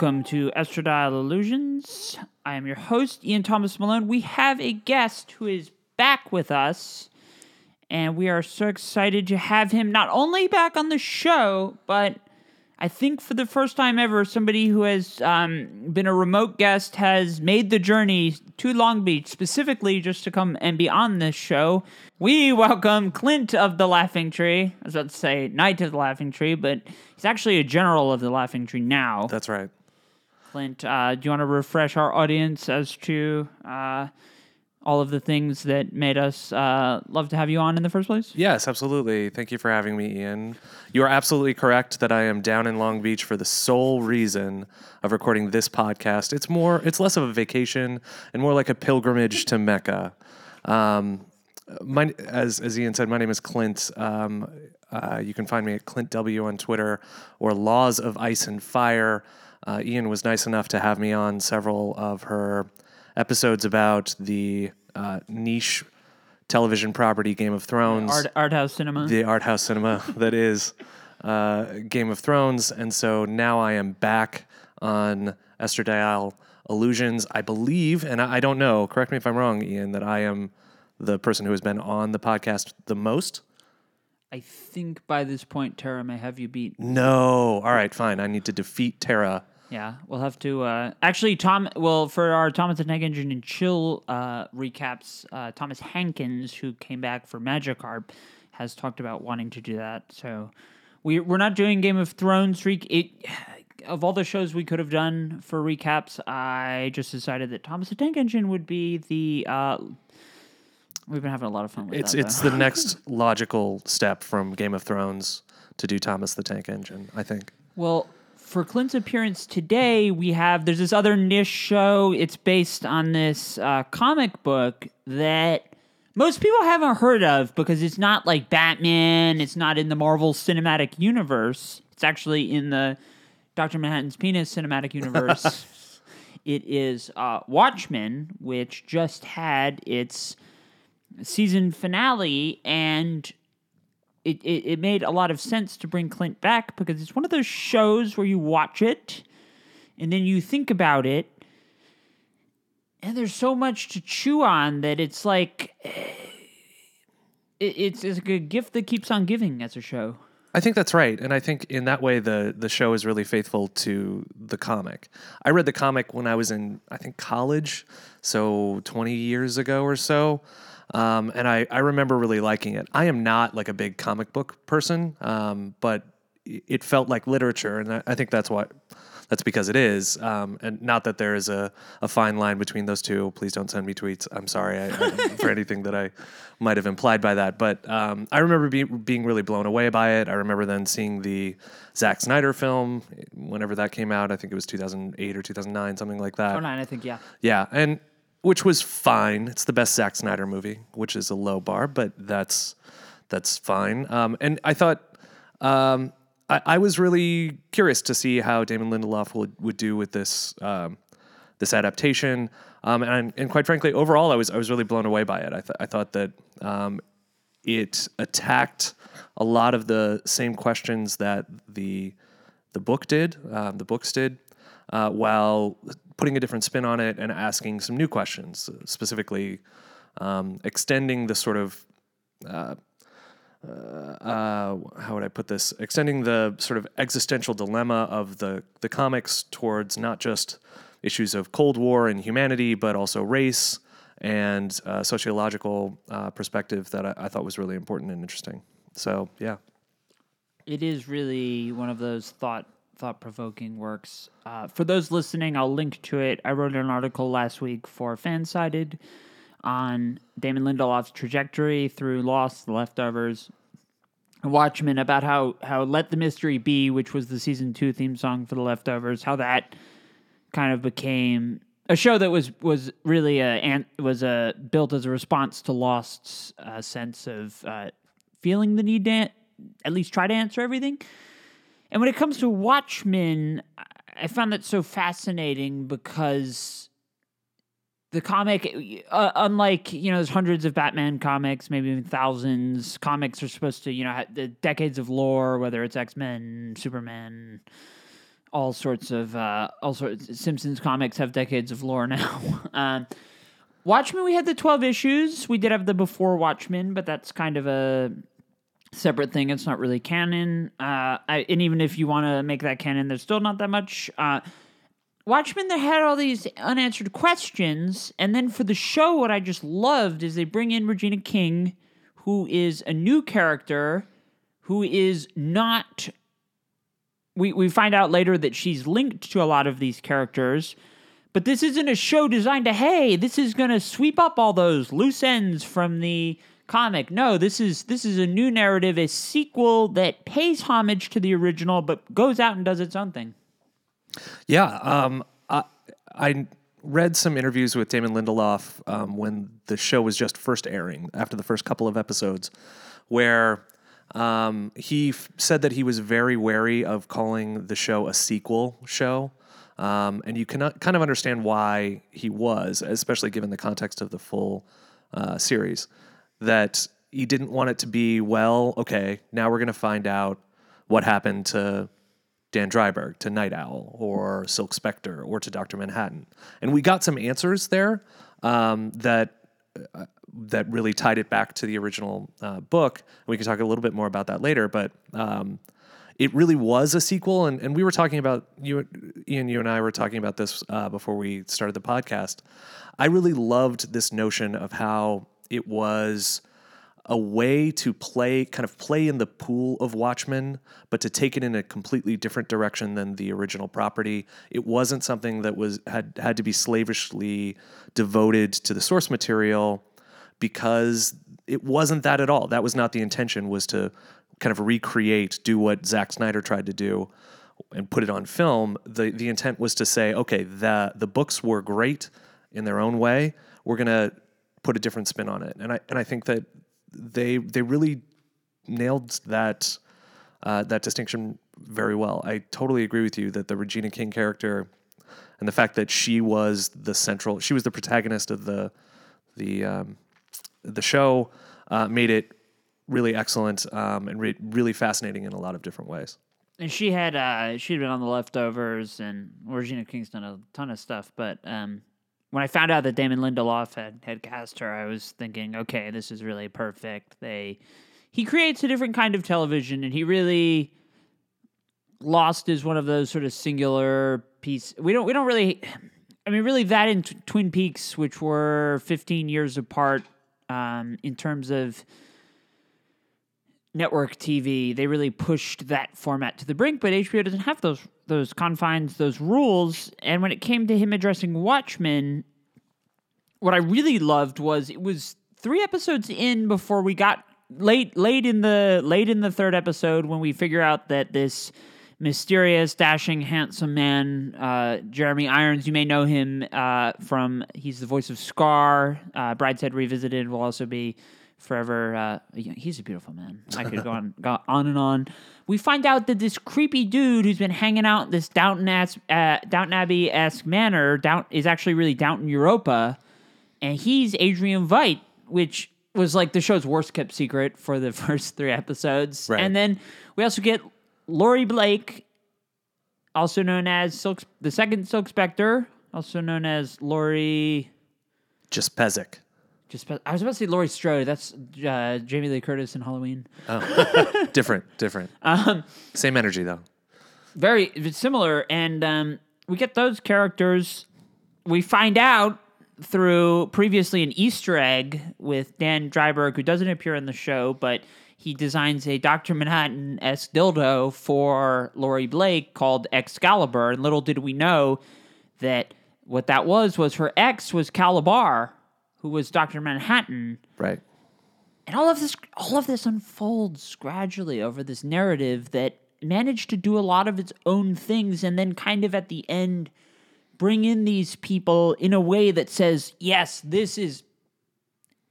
welcome to Estradiol Illusions. I am your host, Ian Thomas Malone. We have a guest who is back with us, and we are so excited to have him not only back on the show, but I think for the first time ever, somebody who has um, been a remote guest has made the journey to Long Beach specifically just to come and be on this show. We welcome Clint of the Laughing Tree. I was about to say Knight of the Laughing Tree, but he's actually a general of the Laughing Tree now. That's right. Clint, uh, do you want to refresh our audience as to uh, all of the things that made us uh, love to have you on in the first place? Yes, absolutely. Thank you for having me, Ian. You are absolutely correct that I am down in Long Beach for the sole reason of recording this podcast. It's more, it's less of a vacation and more like a pilgrimage to Mecca. Um, my, as as Ian said, my name is Clint. Um, uh, you can find me at Clint W on Twitter or Laws of Ice and Fire. Uh, Ian was nice enough to have me on several of her episodes about the uh, niche television property Game of Thrones, Art, art house cinema. the art house cinema that is uh, Game of Thrones, and so now I am back on Estradiol Illusions. I believe, and I, I don't know. Correct me if I'm wrong, Ian. That I am the person who has been on the podcast the most. I think by this point, Tara may have you beat. No. All right, fine. I need to defeat Tara. Yeah, we'll have to. Uh, actually, Tom. Well, for our Thomas the Tank Engine and Chill uh, recaps, uh, Thomas Hankins, who came back for Magikarp, has talked about wanting to do that. So we we're not doing Game of Thrones. Re- it of all the shows we could have done for recaps, I just decided that Thomas the Tank Engine would be the. We've been having a lot of fun with It's that. it's though. the next logical step from Game of Thrones to do Thomas the Tank Engine. I think. Well, for Clint's appearance today, we have there's this other niche show. It's based on this uh, comic book that most people haven't heard of because it's not like Batman. It's not in the Marvel Cinematic Universe. It's actually in the Doctor Manhattan's Penis Cinematic Universe. it is uh, Watchmen, which just had its season finale and it, it, it made a lot of sense to bring Clint back because it's one of those shows where you watch it and then you think about it and there's so much to chew on that it's like eh, it, it's, it's like a gift that keeps on giving as a show. I think that's right, and I think in that way the the show is really faithful to the comic. I read the comic when I was in I think college, so twenty years ago or so, um, and I I remember really liking it. I am not like a big comic book person, um, but it felt like literature, and I, I think that's why that's because it is, um, and not that there is a, a fine line between those two. Please don't send me tweets. I'm sorry I, I, for anything that I might have implied by that. But um, I remember be, being really blown away by it. I remember then seeing the Zack Snyder film whenever that came out. I think it was 2008 or 2009, something like that. Oh, nine, I think, yeah. Yeah, and which was fine. It's the best Zack Snyder movie, which is a low bar, but that's that's fine. Um, and I thought um, I, I was really curious to see how Damon Lindelof would, would do with this um, this adaptation. Um, and and quite frankly, overall, I was I was really blown away by it. I, th- I thought that um, it attacked a lot of the same questions that the the book did, um, the books did, uh, while putting a different spin on it and asking some new questions, specifically um, extending the sort of uh, uh, how would I put this? Extending the sort of existential dilemma of the the comics towards not just issues of Cold War and humanity, but also race and uh, sociological uh, perspective that I, I thought was really important and interesting. So yeah, it is really one of those thought thought provoking works. Uh, for those listening, I'll link to it. I wrote an article last week for Fansided on Damon Lindelof's trajectory through Lost, The Leftovers, and Watchmen about how how Let the Mystery Be, which was the season two theme song for The Leftovers, how that kind of became a show that was was really a was a built as a response to Lost's uh, sense of uh, feeling the need to an- at least try to answer everything. And when it comes to Watchmen, I- found that so fascinating because the comic, uh, unlike you know, there's hundreds of Batman comics, maybe even thousands. Comics are supposed to you know have the decades of lore, whether it's X Men, Superman, all sorts of uh, all sorts. Simpsons comics have decades of lore now. um, Watchmen, we had the twelve issues. We did have the before Watchmen, but that's kind of a separate thing. It's not really canon. Uh, I, and even if you want to make that canon, there's still not that much. Uh, Watchmen, they had all these unanswered questions, and then for the show, what I just loved is they bring in Regina King, who is a new character, who is not. We we find out later that she's linked to a lot of these characters, but this isn't a show designed to hey, this is going to sweep up all those loose ends from the comic. No, this is this is a new narrative, a sequel that pays homage to the original but goes out and does its own thing. Yeah, um, I, I read some interviews with Damon Lindelof um, when the show was just first airing after the first couple of episodes, where um, he f- said that he was very wary of calling the show a sequel show. Um, and you can kind of understand why he was, especially given the context of the full uh, series, that he didn't want it to be, well, okay, now we're going to find out what happened to Dan Dreiberg, to Nite Owl, or Silk Spectre, or to Doctor Manhattan, and we got some answers there um, that uh, that really tied it back to the original uh, book. We can talk a little bit more about that later, but um, it really was a sequel. And, and we were talking about you, Ian, you and I were talking about this uh, before we started the podcast. I really loved this notion of how it was a way to play kind of play in the pool of Watchmen, but to take it in a completely different direction than the original property. It wasn't something that was had had to be slavishly devoted to the source material because it wasn't that at all. That was not the intention was to kind of recreate, do what Zack Snyder tried to do and put it on film. The the intent was to say, okay, the the books were great in their own way. We're going to put a different spin on it. And I and I think that they they really nailed that uh, that distinction very well. I totally agree with you that the Regina King character and the fact that she was the central, she was the protagonist of the the um, the show, uh, made it really excellent um, and re- really fascinating in a lot of different ways. And she had uh she'd been on the leftovers and Regina King's done a ton of stuff, but um when I found out that Damon Lindelof had had cast her, I was thinking, okay, this is really perfect. They he creates a different kind of television, and he really Lost is one of those sort of singular piece. We don't we don't really. I mean, really, that in Twin Peaks, which were 15 years apart um, in terms of network TV, they really pushed that format to the brink. But HBO doesn't have those those confines, those rules. And when it came to him addressing Watchmen, what I really loved was it was three episodes in before we got late late in the late in the third episode when we figure out that this mysterious, dashing, handsome man, uh, Jeremy Irons. You may know him uh, from he's the voice of Scar. Uh, Brideshead Revisited will also be forever. Uh, he's a beautiful man. I could go on, go on and on. We find out that this creepy dude who's been hanging out in this Downton, As- uh, Downton Abbey esque manor Down- is actually really Downton Europa, and he's Adrian Veidt, which was like the show's worst kept secret for the first three episodes. Right. And then we also get Laurie Blake, also known as Silk, the second Silk Spectre, also known as Laurie. Juspeczyk. Just I was about to say Laurie Strode. That's uh, Jamie Lee Curtis in Halloween. Oh. different, different. Um, Same energy though. very similar, and um, we get those characters. We find out through previously an Easter egg with Dan Dreiberg, who doesn't appear in the show, but he designs a Doctor Manhattan esque dildo for Laurie Blake called Excalibur. And little did we know that what that was was her ex was Calabar, who was Doctor Manhattan. Right. And all of this all of this unfolds gradually over this narrative that managed to do a lot of its own things and then kind of at the end bring in these people in a way that says, yes, this is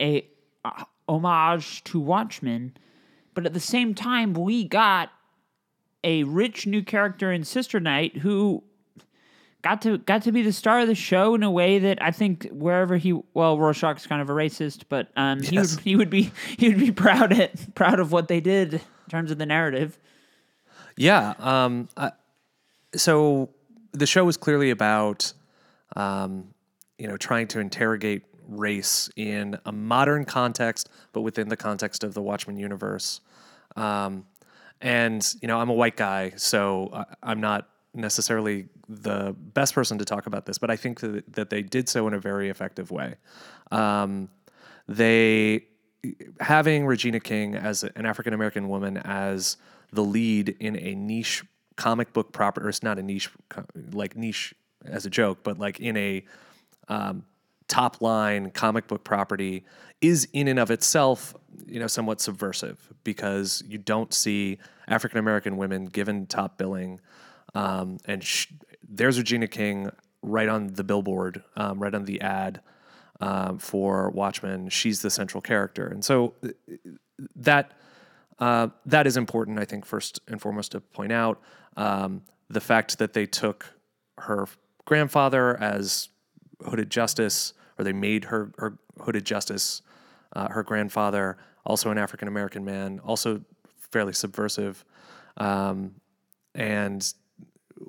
a uh, homage to Watchmen, but at the same time we got a rich new character in Sister Night who got to got to be the star of the show in a way that I think wherever he well Rorschach's kind of a racist, but um he would he would be he would be proud at proud of what they did in terms of the narrative. Yeah. Um, I, so the show was clearly about, um, you know, trying to interrogate race in a modern context, but within the context of the Watchmen universe. Um, and you know, I'm a white guy, so I, I'm not necessarily the best person to talk about this, but I think that, that they did so in a very effective way. Um, they having Regina King as an African American woman as the lead in a niche comic book property, or it's not a niche like niche as a joke, but like in a um, top line comic book property is in and of itself, you know, somewhat subversive because you don't see African American women given top billing. Um, and sh- there's Regina King right on the billboard, um, right on the ad um, for Watchmen. She's the central character, and so uh, that uh, that is important. I think first and foremost to point out um, the fact that they took her grandfather as hooded justice, or they made her, her hooded justice, uh, her grandfather, also an African American man, also fairly subversive, um, and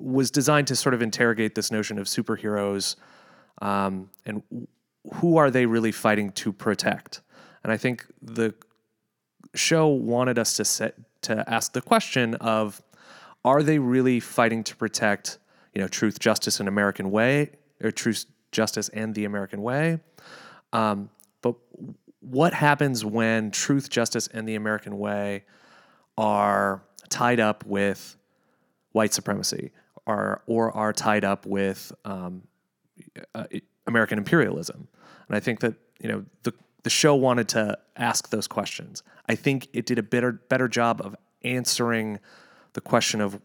was designed to sort of interrogate this notion of superheroes um, and who are they really fighting to protect? And I think the show wanted us to set to ask the question of are they really fighting to protect, you know, truth, justice, and American way, or truth, justice, and the American way? Um, but what happens when truth, justice, and the American way are tied up with white supremacy, or or are tied up with um, uh, American imperialism. And I think that you know the the show wanted to ask those questions. I think it did a better better job of answering the question of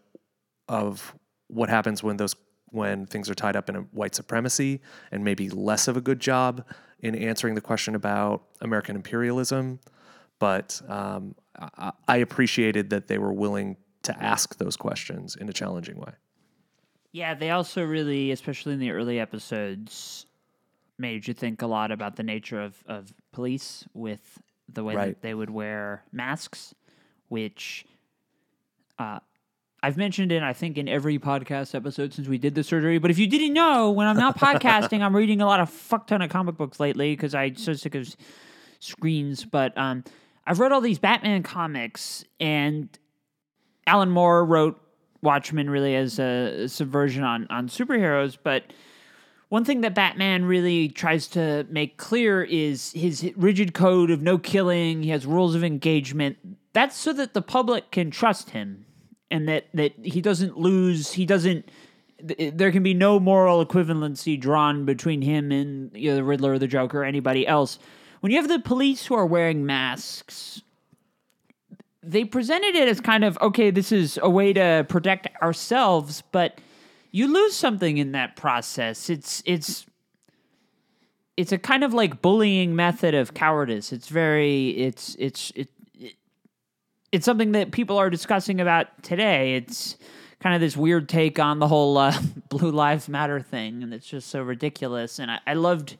of what happens when those when things are tied up in white supremacy and maybe less of a good job in answering the question about American imperialism. But um, I appreciated that they were willing to ask those questions in a challenging way. Yeah, they also really, especially in the early episodes, made you think a lot about the nature of, of police with the way Right. that they would wear masks, which uh, I've mentioned in I think in every podcast episode since we did the surgery. But if you didn't know, when I'm not podcasting, I'm reading a lot of fuck ton of comic books lately because I'm so sick of screens. But um, I've read all these Batman comics, and Alan Moore wrote Watchmen really as a subversion on on superheroes, but one thing that Batman really tries to make clear is his rigid code of no killing. He has rules of engagement. That's so that the public can trust him and that, that he doesn't lose, he doesn't, there can be no moral equivalency drawn between him and you know, the Riddler or the Joker or anybody else. When you have the police who are wearing masks, they presented it as kind of okay, this is a way to protect ourselves, but you lose something in that process. It's it's it's a kind of like bullying method of cowardice. It's very it's it's it, it it's something that people are discussing about today. It's kind of this weird take on the whole uh, Blue Lives Matter thing, and it's just so ridiculous. And I, I loved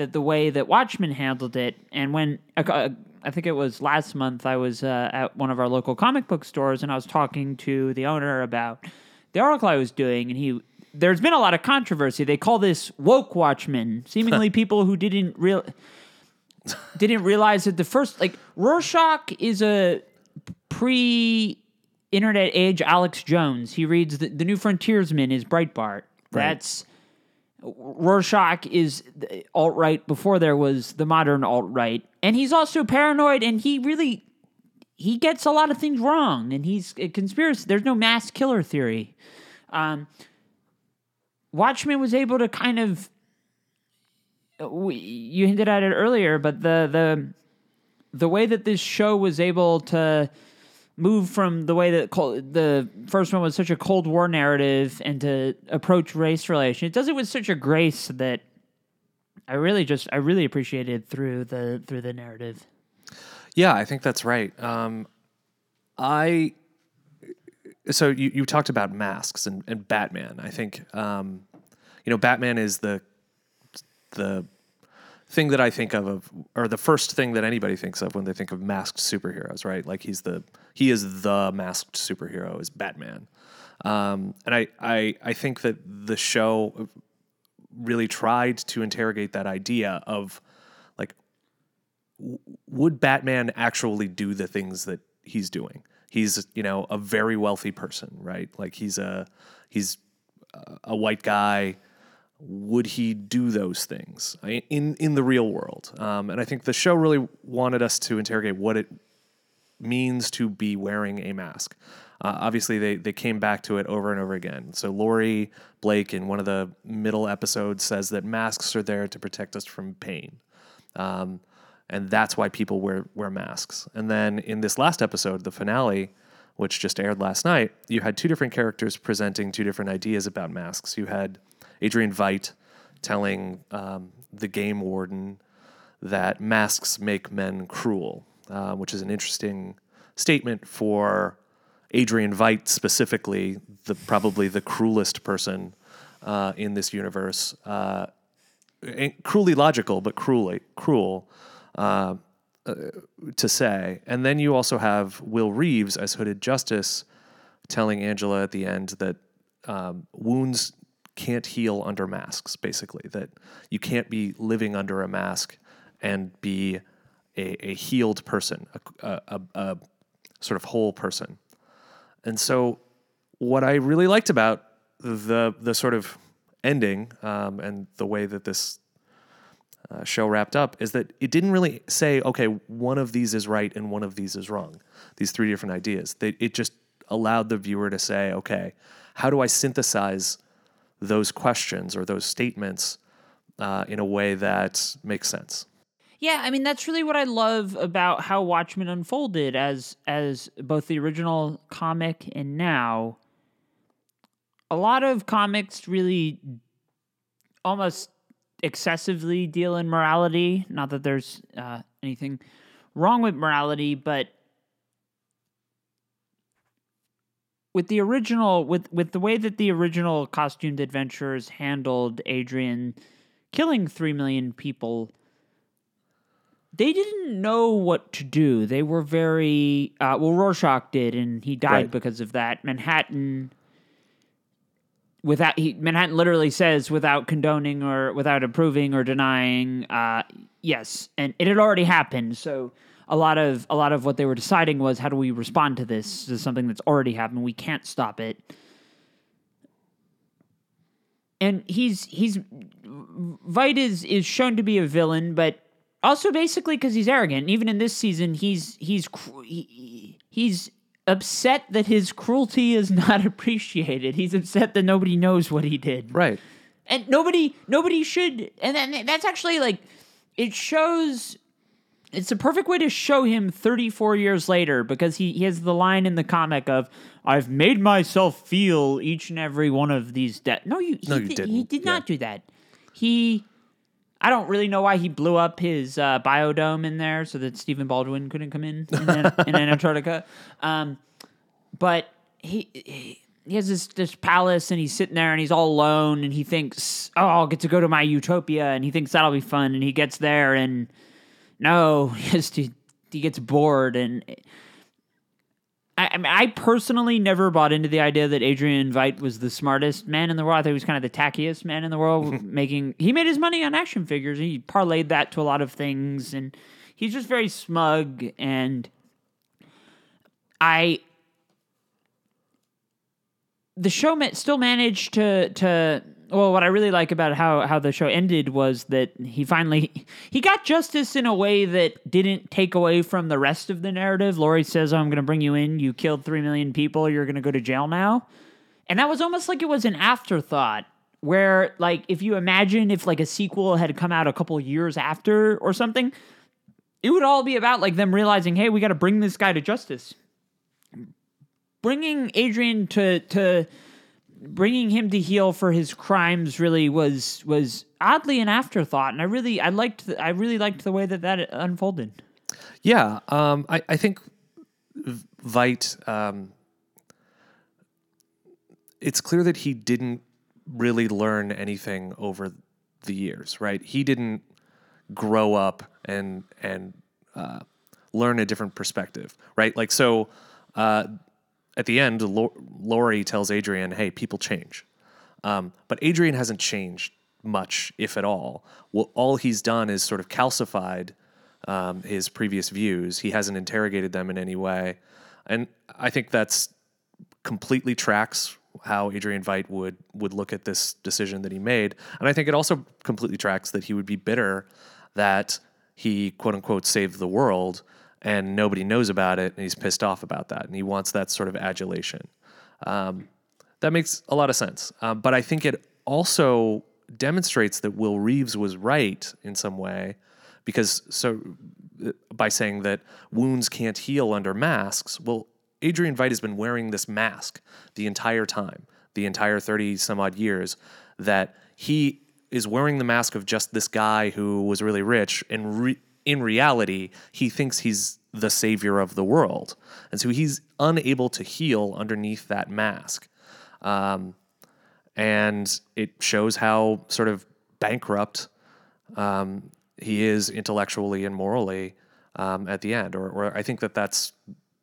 that the way that Watchmen handled it. And when uh, I think it was last month, I was uh, at one of our local comic book stores, and I was talking to the owner about the article I was doing, and he. There's been a lot of controversy. They call this woke Watchmen, seemingly people who didn't real didn't realize that the first like Rorschach is a pre internet age Alex Jones. He reads the, the New Frontiersman is Breitbart. That's Rorschach is alt right before there was the modern alt right, and he's also paranoid, and he really he gets a lot of things wrong, and he's a conspiracy. There's no mass killer theory. Um, Watchmen was able to kind of you hinted at it earlier, but the the the way that this show was able to move from the way that col- the first one was such a Cold War narrative and to approach race relations. it does it with such a grace that I really just I really appreciated through the through the narrative. Yeah, I think that's right. Um, I so you, you talked about masks and, and Batman. I think um, you know Batman is the the thing that I think of, of or the first thing that anybody thinks of when they think of masked superheroes, right? Like he's the he is the masked superhero is Batman. Um, and I, I I think that the show really tried to interrogate that idea of like w- would Batman actually do the things that he's doing? He's you know a very wealthy person, right? Like he's a he's a white guy. Would he do those things in in the real world? Um, and I think the show really wanted us to interrogate what it means to be wearing a mask. Uh, obviously, they they came back to it over and over again. So Laurie Blake in one of the middle episodes says that masks are there to protect us from pain, um, and that's why people wear wear masks. And then in this last episode, the finale, which just aired last night, you had two different characters presenting two different ideas about masks. You had Adrian Veidt telling um, the game warden that masks make men cruel, uh, which is an interesting statement for Adrian Veidt specifically, the probably the cruelest person uh, in this universe, uh, cruelly logical, but cruelly cruel uh, uh, to say. And then you also have Will Reeves as Hooded Justice telling Angela at the end that um, wounds can't heal under masks. Basically, that you can't be living under a mask and be a, a healed person, a, a, a sort of whole person. And so, what I really liked about the the sort of ending um, and the way that this uh, show wrapped up is that it didn't really say, okay, one of these is right and one of these is wrong. These three different ideas. They, it just allowed the viewer to say, okay, how do I synthesize those questions or those statements uh, in a way that makes sense? Yeah, I mean that's really what I love about how Watchmen unfolded as as both the original comic and now. A lot of comics really almost excessively deal in morality. Not that there's uh, anything wrong with morality, but with the original with with the way that the original costumed adventurers handled Adrian killing 3 million people they didn't know what to do. They were very uh, well. Rorschach did, and he died right. because of that. Manhattan, without he, Manhattan literally says without condoning or without approving or denying, uh, yes, and it had already happened. So a lot of a lot of what they were deciding was how do we respond to this? This is something that's already happened. We can't stop it. And he's he's Veidt is is shown to be a villain, but also, basically, because he's arrogant. Even in this season, he's he's he, he's upset that his cruelty is not appreciated. He's upset that nobody knows what he did. Right. And nobody nobody should. And then that's actually like it shows. It's a perfect way to show him 34 years later because he, he has the line in the comic of "I've made myself feel each and every one of these deaths." No, you no, you didn't. He did yeah. not do that. He I don't really know why he blew up his uh, biodome in there so that Stephen Baldwin couldn't come in in, in Antarctica. Um, but he, he he has this this palace and he's sitting there and he's all alone and he thinks, oh, I'll get to go to my utopia and he thinks that'll be fun and he gets there and no, he, he gets bored and I, I, mean, I personally never bought into the idea that Adrian Veidt was the smartest man in the world. I thought he was kind of the tackiest man in the world. making he made his money on action figures. He parlayed that to a lot of things, and he's just very smug. And I, the show still managed to to well, what I really like about how how the show ended was that he finally he got justice in a way that didn't take away from the rest of the narrative. Laurie says, oh, "I'm going to bring you in. You killed three million people. You're going to go to jail now," and that was almost like it was an afterthought. Where, like, if you imagine if like a sequel had come out a couple years after or something, it would all be about like them realizing, "Hey, we got to bring this guy to justice." Bringing Adrian to to bringing him to heel for his crimes really was was oddly an afterthought, and I really I liked the, I really liked the way that that unfolded. Yeah, um, I I think Veidt. Um, it's clear that he didn't really learn anything over the years, right? He didn't grow up and and uh, learn a different perspective, right? Like so. Uh, at the end, Lau- Laurie tells Adrian, "Hey, people change," um, but Adrian hasn't changed much, if at all. Well, all he's done is sort of calcified um, his previous views. He hasn't interrogated them in any way, and I think that's completely tracks how Adrian Veidt would would look at this decision that he made, and I think it also completely tracks that he would be bitter that he quote unquote saved the world and nobody knows about it, and he's pissed off about that, and he wants that sort of adulation. Um, that makes a lot of sense, um, but I think it also demonstrates that Will Reeves was right in some way, because so uh, by saying that wounds can't heal under masks, well, Adrian Veidt has been wearing this mask the entire time, the entire 30 some odd years, that he is wearing the mask of just this guy who was really rich. And re- in reality, he thinks he's the savior of the world. And so he's unable to heal underneath that mask. Um, and it shows how sort of bankrupt um, he is intellectually and morally um, at the end. Or, or I think that that's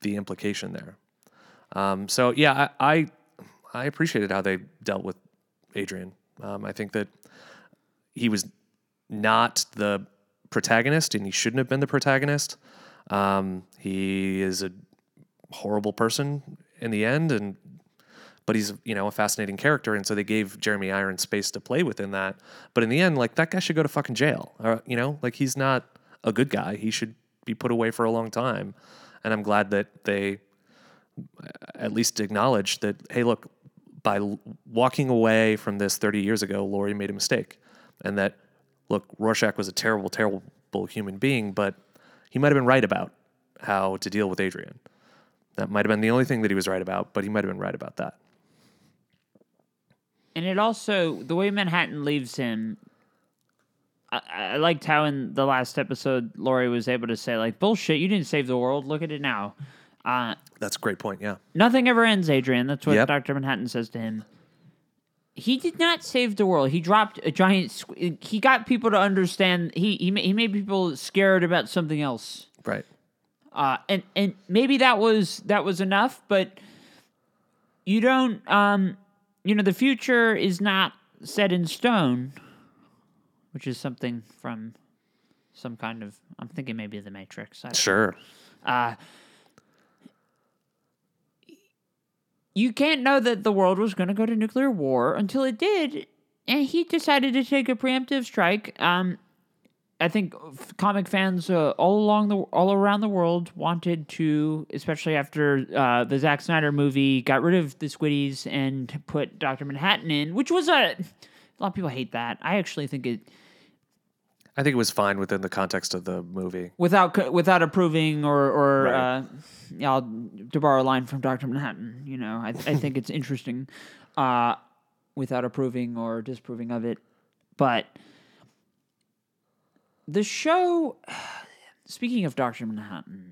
the implication there. Um, so yeah, I, I, I appreciated how they dealt with Adrian. Um, I think that he was not the protagonist, and he shouldn't have been the protagonist. Um, he is a horrible person in the end, and but he's you know a fascinating character, and so they gave Jeremy Irons space to play within that. But in the end, like that guy should go to fucking jail. Uh, you know, like he's not a good guy. He should be put away for a long time and I'm glad that they at least acknowledged that hey, look, by walking away from this 30 years ago, Laurie made a mistake, and that look, Rorschach was a terrible, terrible human being, but he might have been right about how to deal with Adrian. That might have been the only thing that he was right about, but he might have been right about that. And it also the way Manhattan leaves him I, I liked how in the last episode Laurie was able to say like bullshit. You didn't save the world. Look at it now. Uh, That's a great point. Yeah. Nothing ever ends, Adrian. That's what Yep. Doctor Manhattan says to him. He did not save the world. He dropped a giant. squ- He got people to understand. He he he made people scared about something else. Right. Uh, and and maybe that was that was enough, but you don't. Um, you know, the future is not set in stone, which is something from some kind of. I'm thinking maybe the Matrix. I don't Sure. You can't know that the world was going to go to nuclear war until it did, and he decided to take a preemptive strike. Um, I think comic fans uh, all along the all around the world wanted to, especially after uh, the Zack Snyder movie got rid of the Squiddies and put Doctor Manhattan in, which was a, a lot of people hate that. I actually think it I think it was fine within the context of the movie. without without approving or or Right. uh, yeah, I'll, to borrow a line from Doctor Manhattan. You know, I I think it's interesting, uh, without approving or disproving of it, but the show. Speaking of Doctor Manhattan,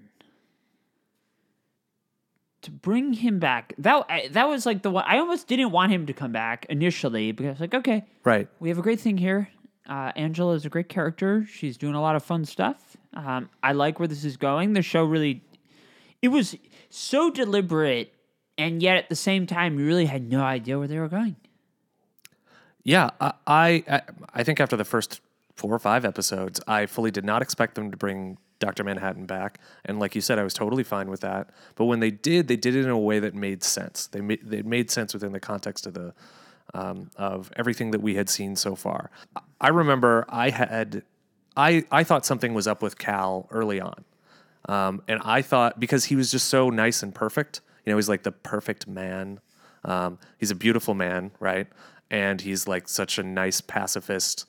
to bring him back that that was like the one I almost didn't want him to come back initially because I was like, okay, Right. we have a great thing here. Uh, Angela is a great character. She's doing a lot of fun stuff. Um, I like where this is going. The show really, it was so deliberate, and yet at the same time, you really had no idea where they were going. Yeah, I, I I think after the first four or five episodes, I fully did not expect them to bring Doctor Manhattan back, and like you said, I was totally fine with that. But when they did, they did it in a way that made sense. They made they made sense within the context of the um, of everything that we had seen so far. I remember I had I I thought something was up with Cal early on. Um, and I thought because he was just so nice and perfect, you know, he's like the perfect man. Um, he's a beautiful man, right? And he's like such a nice pacifist,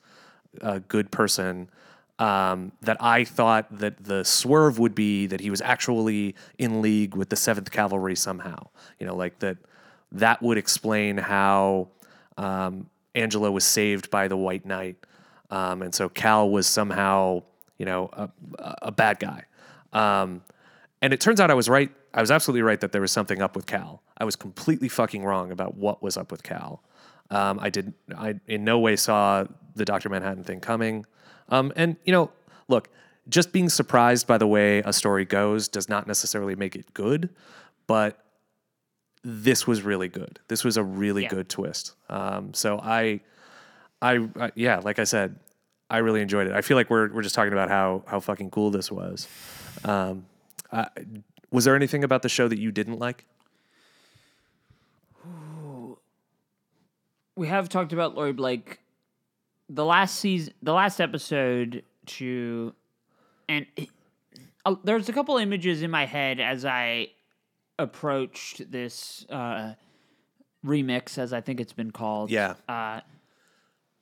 uh, good person. Um, that I thought that the swerve would be that he was actually in league with the Seventh Cavalry somehow. You know, like that. That would explain how um, Angela was saved by the White Knight, um, and so Cal was somehow, you know, a, a bad guy. Um, and it turns out I was right. I was absolutely right that there was something up with Cal. I was completely fucking wrong about what was up with Cal. Um, I did. I in no way saw the Doctor Manhattan thing coming. Um, and you know, look, just being surprised by the way a story goes does not necessarily make it good. But this was really good. This was a really Yeah. good twist. Um, so I, I, I, yeah, like I said, I really enjoyed it. I feel like we're we're just talking about how how fucking cool this was. Um, I, was there anything about the show that you didn't like? we have talked about Laurie Blake. The last season, the last episode to, and it, uh, there's a couple images in my head as I approached this uh, remix, as I think it's been called. Yeah. Uh,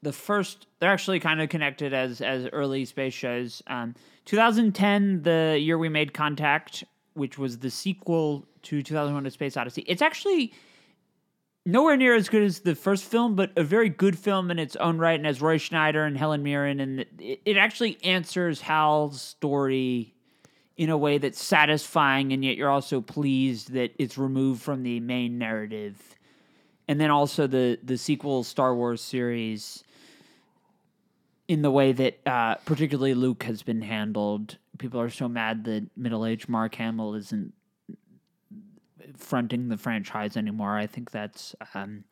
the first, they're actually kind of connected as as early space shows. Um, 2010, the year we made Contact, which was the sequel to 2001: A Space Odyssey. It's actually nowhere near as good as the first film, but a very good film in its own right, and has Roy Scheider and Helen Mirren, and it, it actually answers Hal's story in a way that's satisfying, and yet you're also pleased that it's removed from the main narrative. And then also the the sequel Star Wars series, in the way that uh, particularly Luke has been handled. People are so mad that middle aged Mark Hamill isn't fronting the franchise anymore. I think that's um,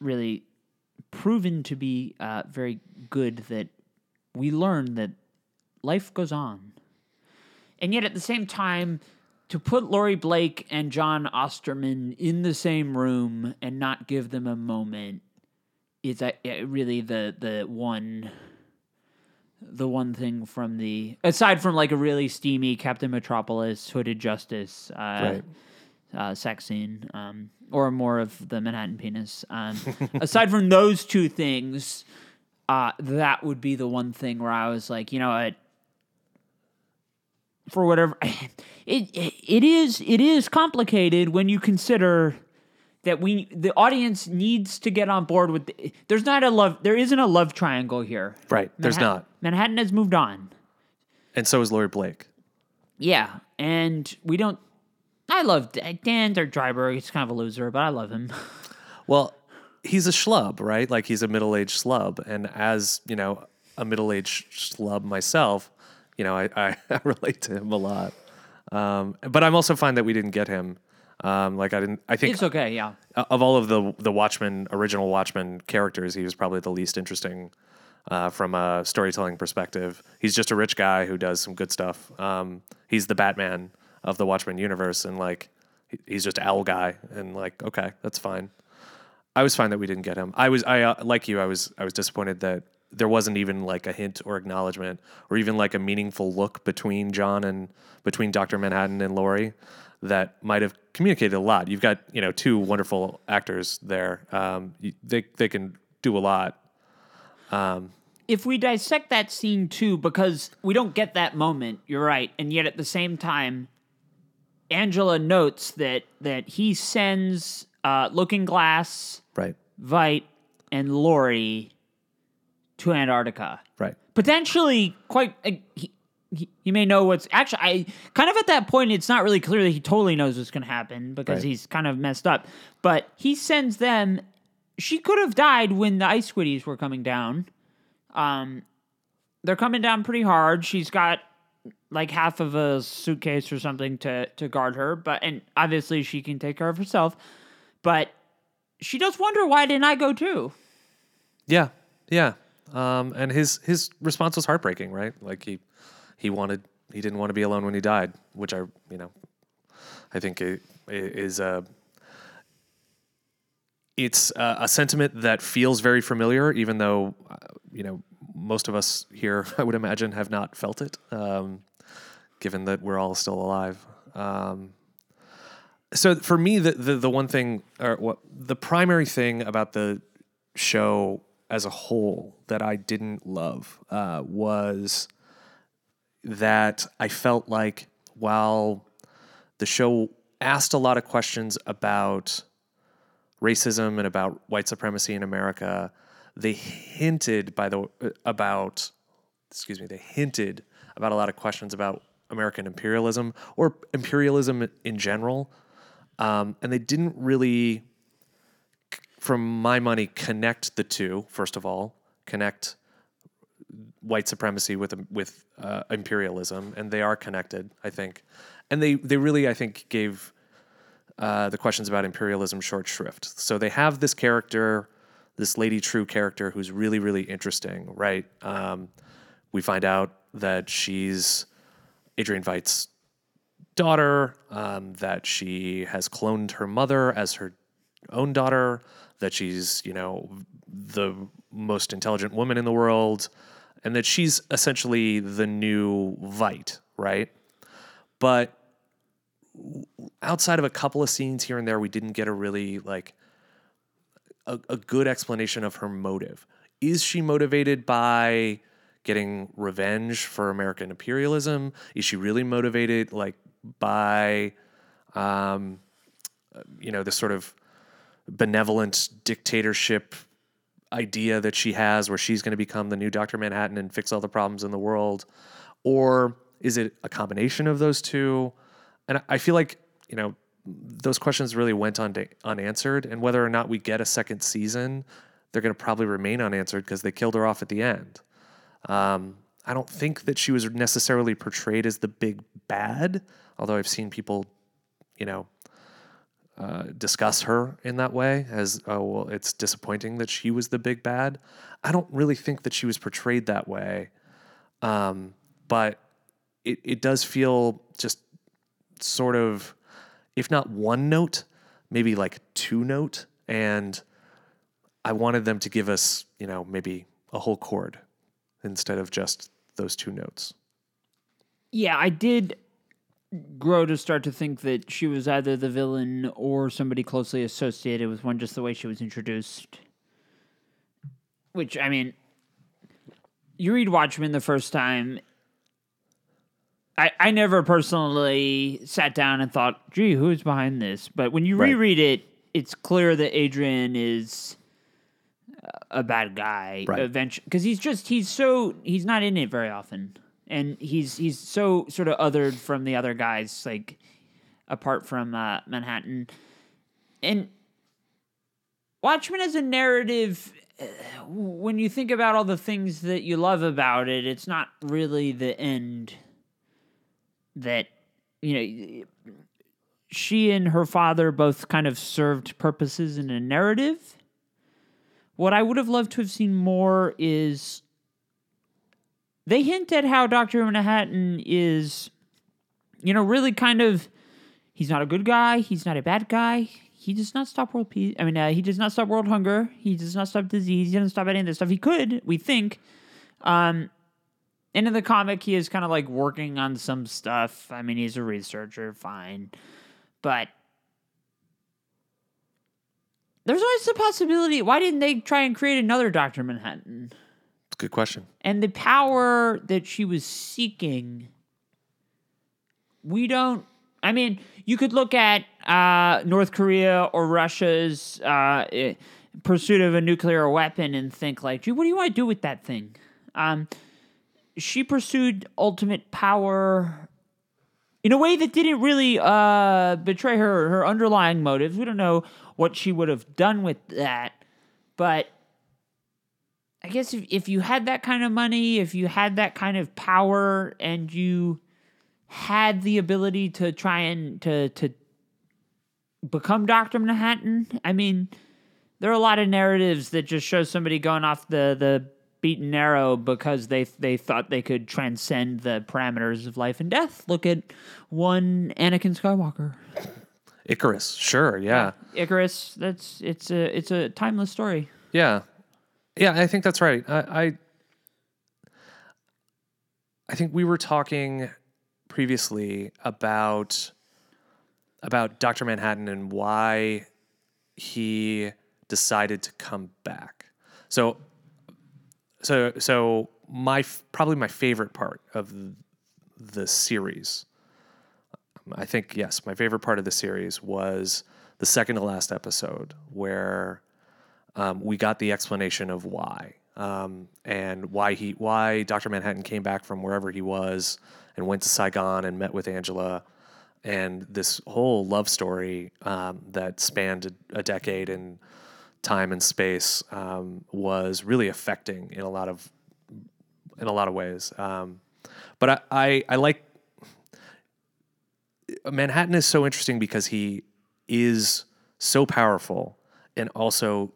really proven to be uh, very good that we learn that life goes on. And yet at the same time, to put Laurie Blake and John Osterman in the same room and not give them a moment is uh, really the the one the one thing from the aside from like a really steamy Captain Metropolis, Hooded Justice, uh, Right. uh, sex scene, um, or more of the Manhattan penis. Um, aside from those two things, uh, that would be the one thing where I was like, you know what, for whatever it it is it is complicated when you consider that we the audience needs to get on board with the, there's not a love there isn't a love triangle here Right. There's Manhattan- not. manhattan has moved on And so is Laurie Blake. yeah and we don't i love Dan Dan Dreiberg. He's kind of a loser, but I love him. Well, he's a schlub, right? Like he's a middle-aged schlub, and as you know, a middle-aged schlub myself, you know, I, I, I relate to him a lot. Um, but I'm also fine that we didn't get him. Um, like I didn't. I think It's okay, yeah. of all of the the Watchmen original Watchmen characters, he was probably the least interesting uh, from a storytelling perspective. He's just a rich guy who does some good stuff. Um, he's the Batman of the Watchmen universe, and like he's just owl guy, and like okay, that's fine. I was fine that we didn't get him. I was I uh, like you. I was I was disappointed that there wasn't even like a hint or acknowledgement or even like a meaningful look between John and between Doctor Manhattan and Laurie that might have communicated a lot. You've got you know two wonderful actors there. Um, they they can do a lot. if we dissect that scene too, because we don't get that moment, you're right, and yet at the same time, Angela notes that that he sends uh, Looking Glass, Right. Veidt, and Laurie to Antarctica. Right. Potentially, quite. Uh, he, he, he may know what's actually. I kind of at that point, it's not really clear that he totally knows what's going to happen because Right. he's kind of messed up. But he sends them. She could have died when the ice squiddies were coming down. Um, they're coming down pretty hard. She's got like half of a suitcase or something to to guard her, but and obviously she can take care of herself. But she does wonder why didn't I go too? Yeah. Yeah. Um, and his his response was heartbreaking, right? Like he he wanted he didn't want to be alone when he died, which I you know I think i- i- is a it's a, a sentiment that feels very familiar, even though uh, you know most of us here, I would imagine, have not felt it, um, given that we're all still alive. Um, so for me, the, the the one thing, or what the primary thing about the show as a whole that I didn't love uh, was that I felt like while the show asked a lot of questions about racism and about white supremacy in America, they hinted by the about excuse me, they hinted about a lot of questions about American imperialism or imperialism in general, um, and they didn't really, from my money, connect the two. First of all, connect white supremacy with with uh, imperialism, and they are connected, I think. And they they really, I think, gave uh, the questions about imperialism short shrift. So they have this character, this Lady True character, who's really, really interesting, right? Um, we find out that she's Adrian Veidt's daughter, um, that she has cloned her mother as her own daughter, that she's, you know, the most intelligent woman in the world, and that she's essentially the new Veidt, right? But outside of a couple of scenes here and there, we didn't get a really like a, a good explanation of her motive. Is she motivated by getting revenge for American imperialism? Is she really motivated like by um, you know, this sort of benevolent dictatorship idea that she has where she's going to become the new Dr. Manhattan and fix all the problems in the world? Or is it a combination of those two? And I feel like, you know, those questions really went on unanswered. And whether or not we get a second season, they're going to probably remain unanswered because they killed her off at the end. Um, I don't think that she was necessarily portrayed as the big bad, although I've seen people, you know, uh, discuss her in that way as oh well it's disappointing that she was the big bad. I don't really think that she was portrayed that way. Um, but it, it does feel just sort of if not one note maybe like two note. And i wanted them to give us you know maybe a whole chord instead of just those two notes. Yeah i did grow to start to think that she was either the villain or somebody closely associated with one, just the way she was introduced. Which, I mean, you read Watchmen the first time. I, I never personally sat down and thought, gee, who's behind this? But when you right. reread it, it's clear that Adrian is uh, a bad guy right. eventually because he's just he's so he's not in it very often and he's he's so sort of othered from the other guys, like apart from uh, Manhattan. And Watchmen as a narrative, uh, when you think about all the things that you love about it, it's not really the end that you know. She and her father both kind of served purposes in a narrative. What I would have loved to have seen more is they hint at how Dr. Manhattan is, you know, really kind of, he's not a good guy, he's not a bad guy. He does not stop world peace. I mean, uh, he does not stop world hunger. He does not stop disease. He doesn't stop any of this stuff. He could, we think. Um, and in the comic, he is kind of like working on some stuff. I mean, he's a researcher, fine. But there's always the possibility. Why didn't they try and create another Dr. Manhattan? Good question. And the power that she was seeking, we don't. I mean, you could look at uh, North Korea or Russia's uh, eh, pursuit of a nuclear weapon and think like, gee, what do you want to do with that thing? Um, she pursued ultimate power in a way that didn't really uh, betray her her underlying motives. We don't know what she would have done with that, but I guess if, if you had that kind of money, if you had that kind of power and you had the ability to try and to to become Dr. Manhattan, I mean, there are a lot of narratives that just show somebody going off the the beaten arrow because they they thought they could transcend the parameters of life and death. Look at one Anakin Skywalker. Icarus, sure, yeah. Icarus, that's it's a it's a timeless story. Yeah, yeah, I think that's right. I, I, I think we were talking previously about about Dr. Manhattan and why he decided to come back. So so so my probably my favorite part of the series I think yes, my favorite part of the series was the second to last episode where um, we got the explanation of why um, and why he why Dr. Manhattan came back from wherever he was and went to Saigon and met with Angela and this whole love story um, that spanned a, a, decade in time and space um, was really affecting in a lot of in a lot of ways. Um, but I, I, I like Manhattan is so interesting because he is so powerful and also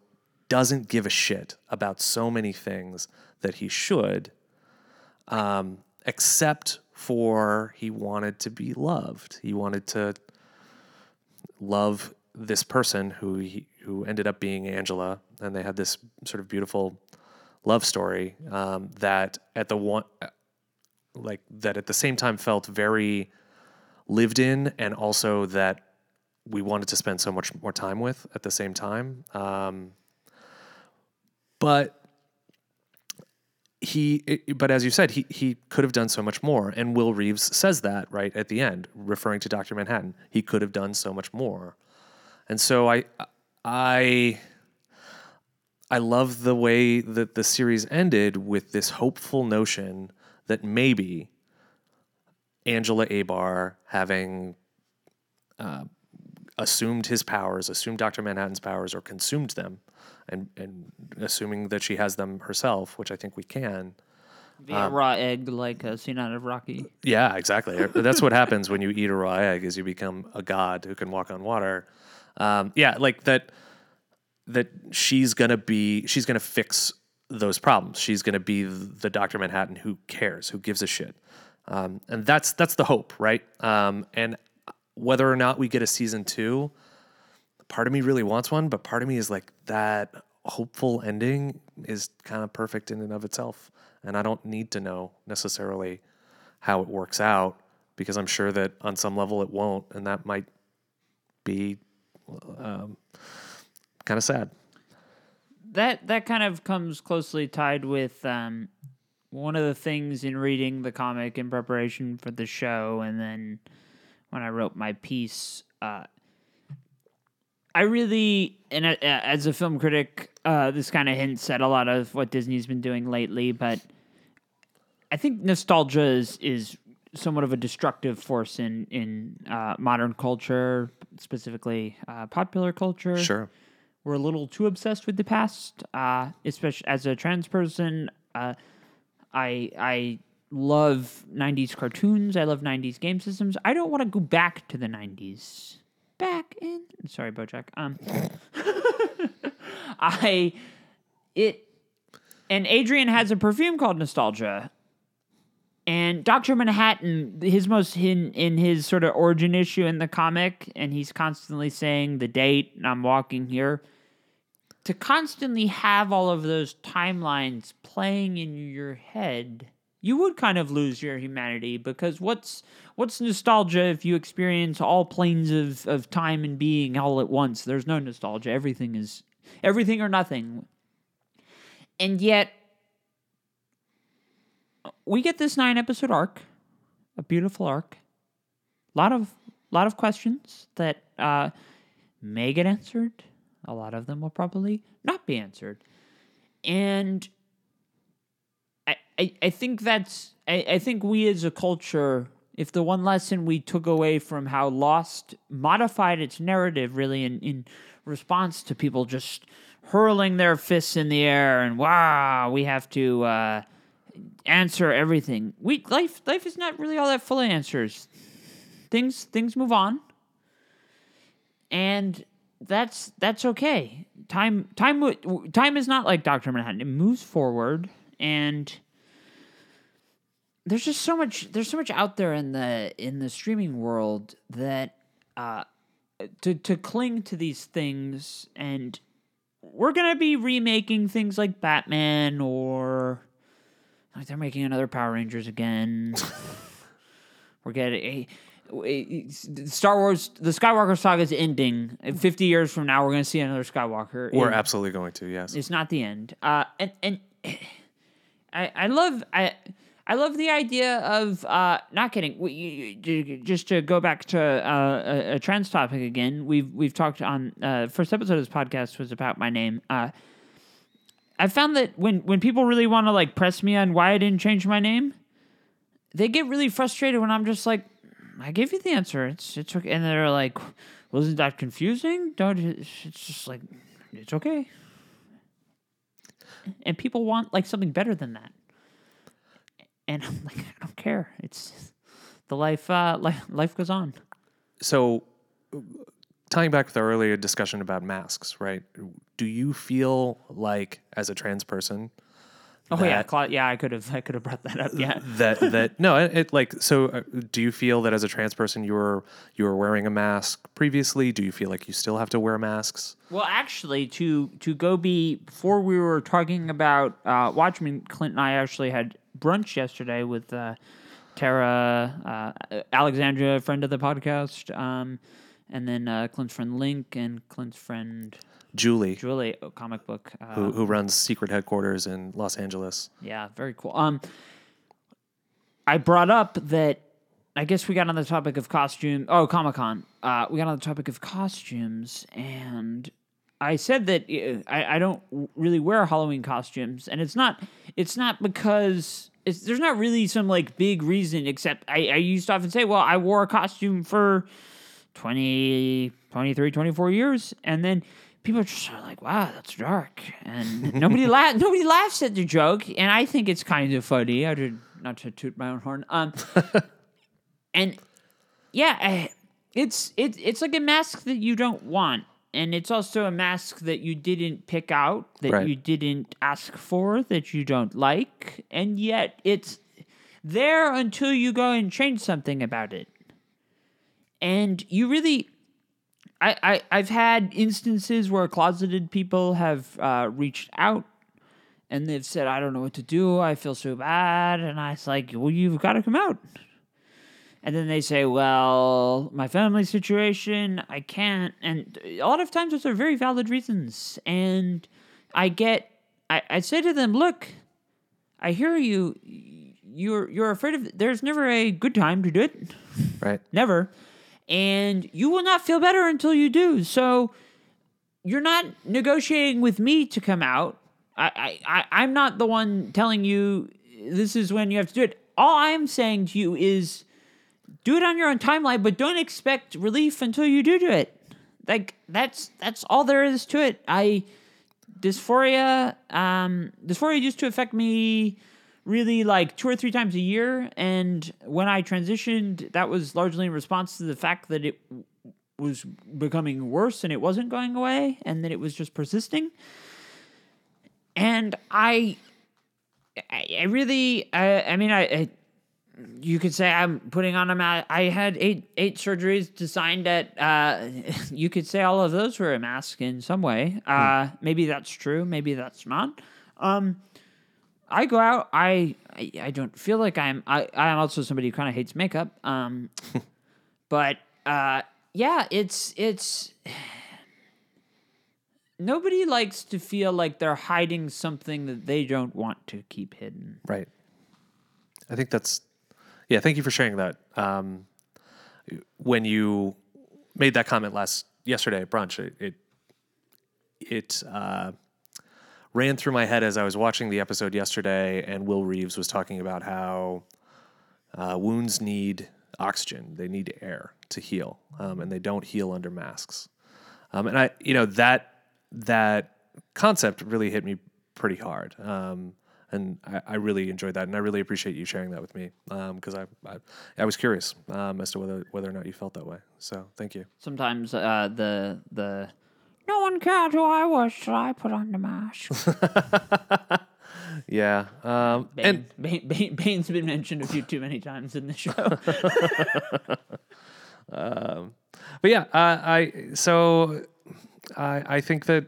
doesn't give a shit about so many things that he should, um, except for he wanted to be loved. He wanted to love this person who he, who ended up being Angela, and they had this sort of beautiful love story um, that at the one like that at the same time felt very lived in and also that we wanted to spend so much more time with at the same time um, but he but as you said he he could have done so much more and Will Reeves says that right at the end referring to Dr. Manhattan he could have done so much more and so I I I love the way that the series ended with this hopeful notion that maybe Angela Abar having uh, assumed his powers, assumed Dr. Manhattan's powers, or consumed them, and, and assuming that she has them herself, which I think we can. Via raw egg, like a scene out of Rocky. Yeah, exactly. That's what happens when you eat a raw egg is you become a god who can walk on water. Um, yeah, like that that she's gonna be she's gonna fix those problems. She's gonna be the Dr. Manhattan who cares, who gives a shit. Um, and that's that's the hope, right? Um, and whether or not we get a season two, part of me really wants one, but part of me is like that hopeful ending is kind of perfect in and of itself. And I don't need to know necessarily how it works out because I'm sure that on some level it won't, and that might be um, kind of sad. that that kind of comes closely tied with um, one of the things in reading the comic in preparation for the show, and then when I wrote my piece, uh, I really, and uh, as a film critic, uh, this kind of hints at a lot of what Disney's been doing lately, but I think nostalgia is is somewhat of a destructive force in in uh, modern culture, specifically uh, popular culture Sure. we're a little too obsessed with the past. Uh, especially as a trans person, uh, I I love '90s cartoons. I love '90s game systems. I don't want to go back to the '90s. Back in sorry, BoJack. Um, I it and Adrian has a perfume called Nostalgia. And Doctor Manhattan, his most in in his sort of origin issue in the comic, and he's constantly saying the date. And I'm walking here to constantly have all of those timelines playing in your head, you would kind of lose your humanity because what's what's nostalgia if you experience all planes of, of time and being all at once? There's no nostalgia. Everything is everything or nothing. And yet we get this nine episode arc, a beautiful arc. A lot of lot of questions that uh, may get answered. A lot of them will probably not be answered. And I, I, think that's I, I think we as a culture, if the one lesson we took away from how Lost modified its narrative really in, in response to people just hurling their fists in the air and wow, we have to uh, answer everything. We life life is not really all that full of answers. Things things move on. And that's that's okay. Time time time is not like Doctor Manhattan. It moves forward, and there's just so much. There's so much out there in the in the streaming world that uh, to to cling to these things, and we're gonna be remaking things like Batman or like they're making another Power Rangers again. we're getting a. Star Wars, the Skywalker saga is ending. Fifty years from now, we're going to see another Skywalker. We're in- absolutely going to, yes. it's not the end. Uh, and and I I love I I love the idea of uh, not you- just to go back to uh, a, a trans topic again. We've we've talked on uh, first episode of this podcast was about my name. Uh, I found that when when people really want to like press me on why I didn't change my name, they get really frustrated when I'm just like, I gave you the answer. It's it's okay, and they're like, wasn't that confusing? Don't. It's just like, it's okay and people want like something better than that. And I'm like, I don't care. It's the life. Uh, life, life goes on. so tying back with our earlier discussion about masks, right? Do you feel like as a trans person Oh yeah, Cla- yeah. I could have I could have brought that up. Yeah. that that no, it, it like so uh, do you feel that as a trans person you were you were wearing a mask previously? Do you feel like you still have to wear masks? Well, actually, to to go be before we were talking about uh, Watchmen, Clint and I actually had brunch yesterday with uh, Tara uh, Alexandra, friend of the podcast, um, and then uh, Clint's friend Link and Clint's friend Julie, Julie, oh, comic book. Uh, who, who runs secret headquarters in Los Angeles. Yeah, very cool. Um, I brought up that I guess we got on the topic of costume. Oh, Comic Con. Uh, we got on the topic of costumes, and I said that uh, I, I don't really wear Halloween costumes, and it's not it's not because it's there's not really some like big reason except I, I used to often say, well, I wore a costume for 20, 23, 24 years, and then people are just like, wow, that's dark, and nobody la- nobody laughs at the joke, and I think it's kind of funny. I did not to toot my own horn, um, and yeah, I, it's it's it's like a mask that you don't want, and it's also a mask that you didn't pick out, that Right. you didn't ask for, that you don't like, and yet it's there until you go and change something about it. And you really I, I I've had instances where closeted people have uh, reached out and they've said, I don't know what to do. I feel so bad. And I was like, well, you've got to come out. And then they say, well, my family situation, I can't. And a lot of times those are very valid reasons. And I get, I, I say to them, look, I hear you. You're, you're afraid of, there's never a good time to do it. Right. Never. And you will not feel better until you do. So you're not negotiating with me to come out. I, I, I I'm not the one telling you this is when you have to do it. All I'm saying to you is do it on your own timeline, but don't expect relief until you do do it. Like that's that's all there is to it. I dysphoria um dysphoria used to affect me really like two or three times a year and when i transitioned that was largely in response to the fact that it was becoming worse and it wasn't going away and that it was just persisting and i i, I really I, I mean I, I you could say I'm putting on a mask. I had eight eight surgeries designed at. Uh, you could say all of those were a mask in some way. Uh, Maybe that's true. Maybe that's not. Um, I go out. I, I I don't feel like I'm. I I'm also somebody who kind of hates makeup. Um, but uh, yeah, it's it's. Nobody likes to feel like they're hiding something that they don't want to keep hidden. Right. I think that's yeah. Thank you for sharing that. Um, when you made that comment last yesterday at brunch, it it, it uh, ran through my head as I was watching the episode yesterday, and Will Reeves was talking about how uh, wounds need oxygen; they need air to heal, um, and they don't heal under masks. Um, and I, you know, that that concept really hit me pretty hard. Um, and I, I really enjoyed that, and I really appreciate you sharing that with me because I, I I was curious um, as to whether whether or not you felt that way. So thank you. Sometimes uh, the the no one cared who I was, so I put on the mask. Yeah, um, Bane, and Bane, Bane, Bane's been mentioned a few too many times in the show. but yeah, uh, I so I I think that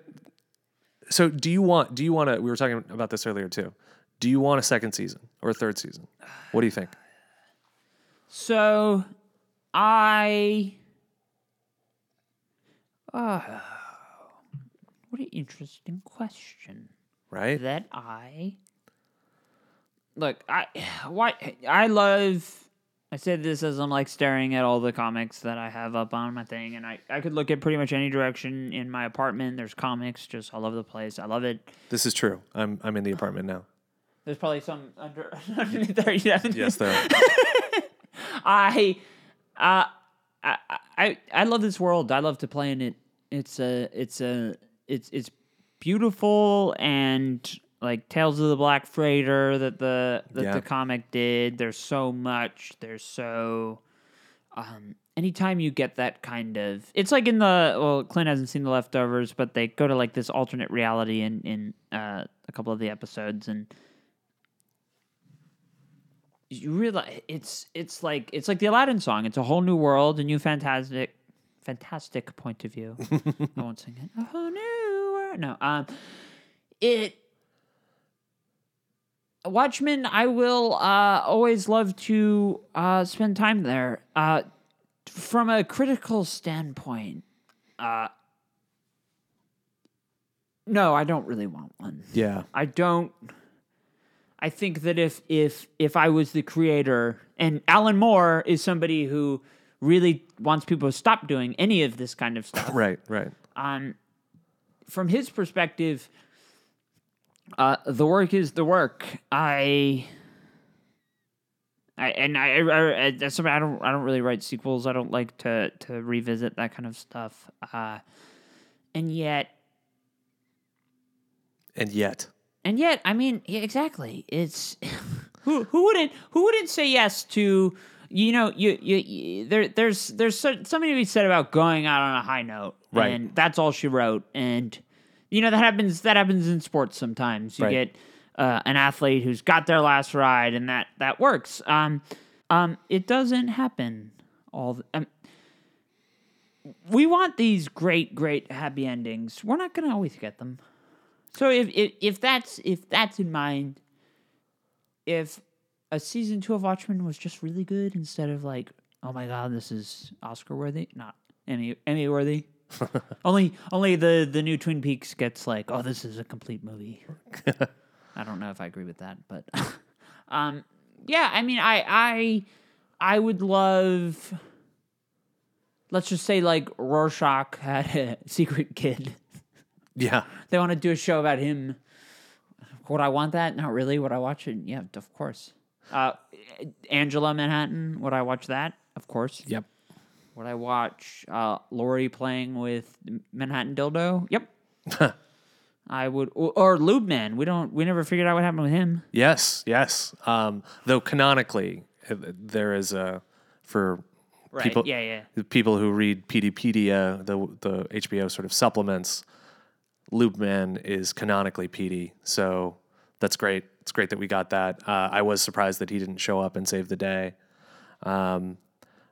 so do you want do you want to we were talking about this earlier too. Do you want a second season or a third season? What do you think? so I. Oh, what an interesting question. Right? that I look. I why I love. I said this as I'm like staring at all the comics that I have up on my thing, and I I could look at pretty much any direction in my apartment. There's comics just all over the place. I love it. This is true. I'm I'm in the apartment now. There's probably some under underneath there. Yes, there. Are. I, uh, I, I, I love this world. I love to play in it. It's a, it's a, it's, it's beautiful and like Tales of the Black Freighter that the that Yeah. the comic did. There's so much. There's so, um, anytime you get that kind of it's like in the well clint hasn't seen the leftovers but they go to like this alternate reality in in uh, a couple of the episodes and you realize it's it's like it's like the aladdin song it's a whole new world a new fantastic fantastic point of view i won't sing it a whole new world no um it Watchmen, I will uh, always love to uh, spend time there. Uh, from a critical standpoint, uh, no, I don't really want one. Yeah. I don't. I think that if if if I was the creator, and Alan Moore is somebody who really wants people to stop doing any of this kind of stuff, Right, right. um, from his perspective, uh, the work is the work. I, I and I, I, I that's something I don't I don't really write sequels. I don't like to to revisit that kind of stuff. Uh, and yet, And yet. And yet, I mean, yeah, exactly. It's who who wouldn't who wouldn't say yes to you know you you, you there there's there's so, something to be said about going out on a high note, Right. And that's all she wrote, and you know that happens that happens in sports sometimes. You Right. get uh, an athlete who's got their last ride, and that that works. Um, um, it doesn't happen all. The, um, we want these great, great happy endings. We're not going to always get them. So if, if if that's if that's in mind, if a season two of Watchmen was just really good instead of like, oh my god, this is Oscar worthy, not Emmy Emmy worthy. only only the the new Twin Peaks gets like, oh, this is a complete movie. I don't know if I agree with that, but um, yeah, I mean, I I I would love. Let's just say like Rorschach had a secret kid. Yeah. They want to do a show about him. Would I want that? Not really. Would I watch it? Yeah, of course. Uh, Angela Manhattan. Would I watch that? Of course. Yep. Would I watch uh, Laurie playing with Manhattan Dildo? Yep. I would, or, or Lube Man. We don't. We never figured out what happened with him. Yes, yes. Um, though canonically, uh, there is a for Right. people. yeah, yeah. the people who read Peteypedia, the the HBO sort of supplements. Lube Man is canonically Petey, so that's great. It's great that we got that. Uh, I was surprised that he didn't show up and save the day. Um,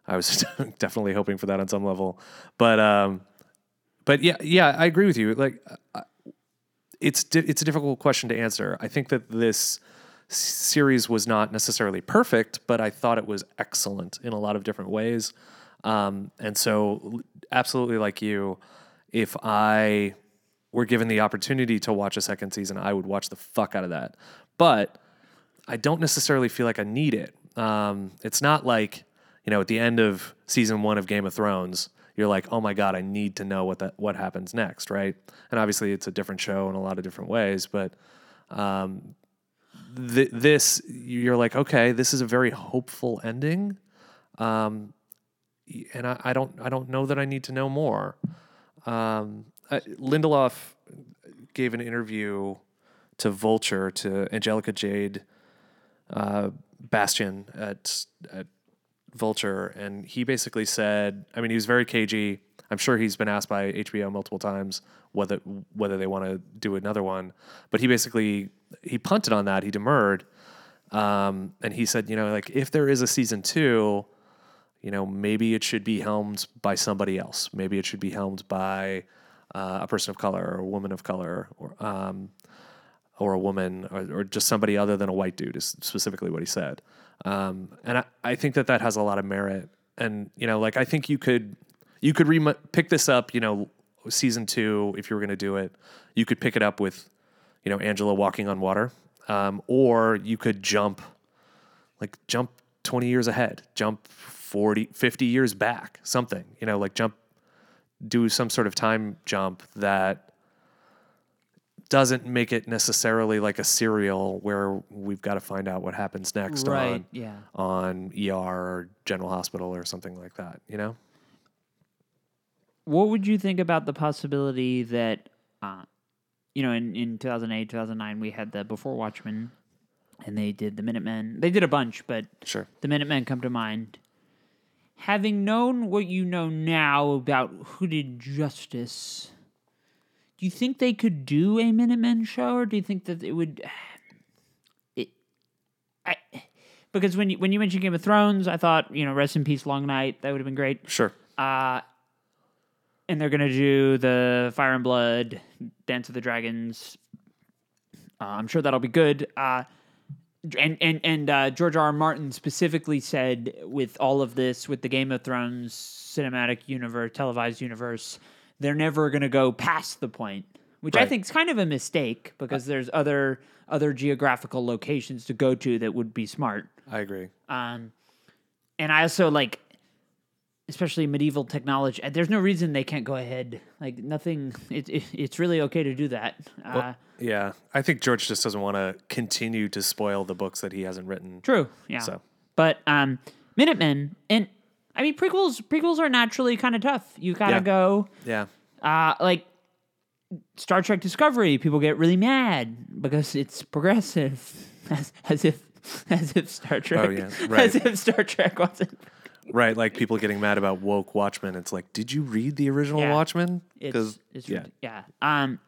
I was definitely hoping for that on some level, but um, but yeah, yeah, I agree with you. Like, uh, it's it's a difficult question to answer. I think that this series was not necessarily perfect, but I thought it was excellent in a lot of different ways. Um, and so, absolutely like you, if I were given the opportunity to watch a second season, I would watch the fuck out of that. But I don't necessarily feel like I need it. Um, it's not like you know at the end of season one of Game of Thrones, you're like, oh my god, I need to know what that what happens next, right? And obviously, it's a different show in a lot of different ways, but um, th- this you're like, okay, this is a very hopeful ending, um, and I, I don't I don't know that I need to know more. Um, uh, Lindelof gave an interview to Vulture to Angelica Jade uh, Bastién at at Vulture, and he basically said, I mean, he was very cagey. I'm sure he's been asked by HBO multiple times whether whether they want to do another one, but he basically he punted on that. He demurred, um, and he said, you know, like if there is a season two, you know, maybe it should be helmed by somebody else. Maybe it should be helmed by uh, a person of color or a woman of color, or um, or a woman, or, or just somebody other than a white dude. Is specifically what he said. Um, and I, I think that that has a lot of merit. And you know, like I think you could you could re- pick this up. You know, season two if you were going to do it, you could pick it up with you know Angela walking on water, um, or you could jump like jump 20 years ahead, jump 40, 50 years back, something, you know, like jump, do some sort of time jump that doesn't make it necessarily like a serial where we've got to find out what happens next Right. on, Yeah. on ER or General Hospital or something like that, you know? What would you think about the possibility that, uh, you know, in, in 2008, 2009, we had the Before Watchmen and they did the Minutemen. They did a bunch, but Sure. the Minutemen come to mind. Having known what you know now about hooded justice, do you think they could do a Minutemen show, or do you think that it would? It, I, because when you when you mentioned Game of Thrones, I thought you know, rest in peace, Long Night. That would have been great. Sure. Uh, and they're gonna do the Fire and Blood, Dance of the Dragons. Uh, I'm sure that'll be good. Uh, and and and uh, George R. R. Martin specifically said with all of this, with the Game of Thrones cinematic universe, televised universe, they're never gonna go past the point, which I think is kind of a mistake because there's other other geographical locations to go to that would be smart. I agree. Um, and I also like, especially medieval technology. There's no reason they can't go ahead. Like nothing. It, it it's really okay to do that. Uh, Yeah, I think George just doesn't want to continue to spoil the books that he hasn't written. true. Yeah. So But um, Minutemen and I mean prequels. Prequels are naturally kind of tough. You gotta Yeah. go. yeah, Uh, like Star Trek Discovery, people get really mad because it's progressive, as, as if as if Star Trek, Oh, yeah, right. as if Star Trek wasn't. Right. Like people getting mad about woke Watchmen. It's like, did you read the original Yeah. Watchmen? It's, it's yeah, yeah. yeah. Um,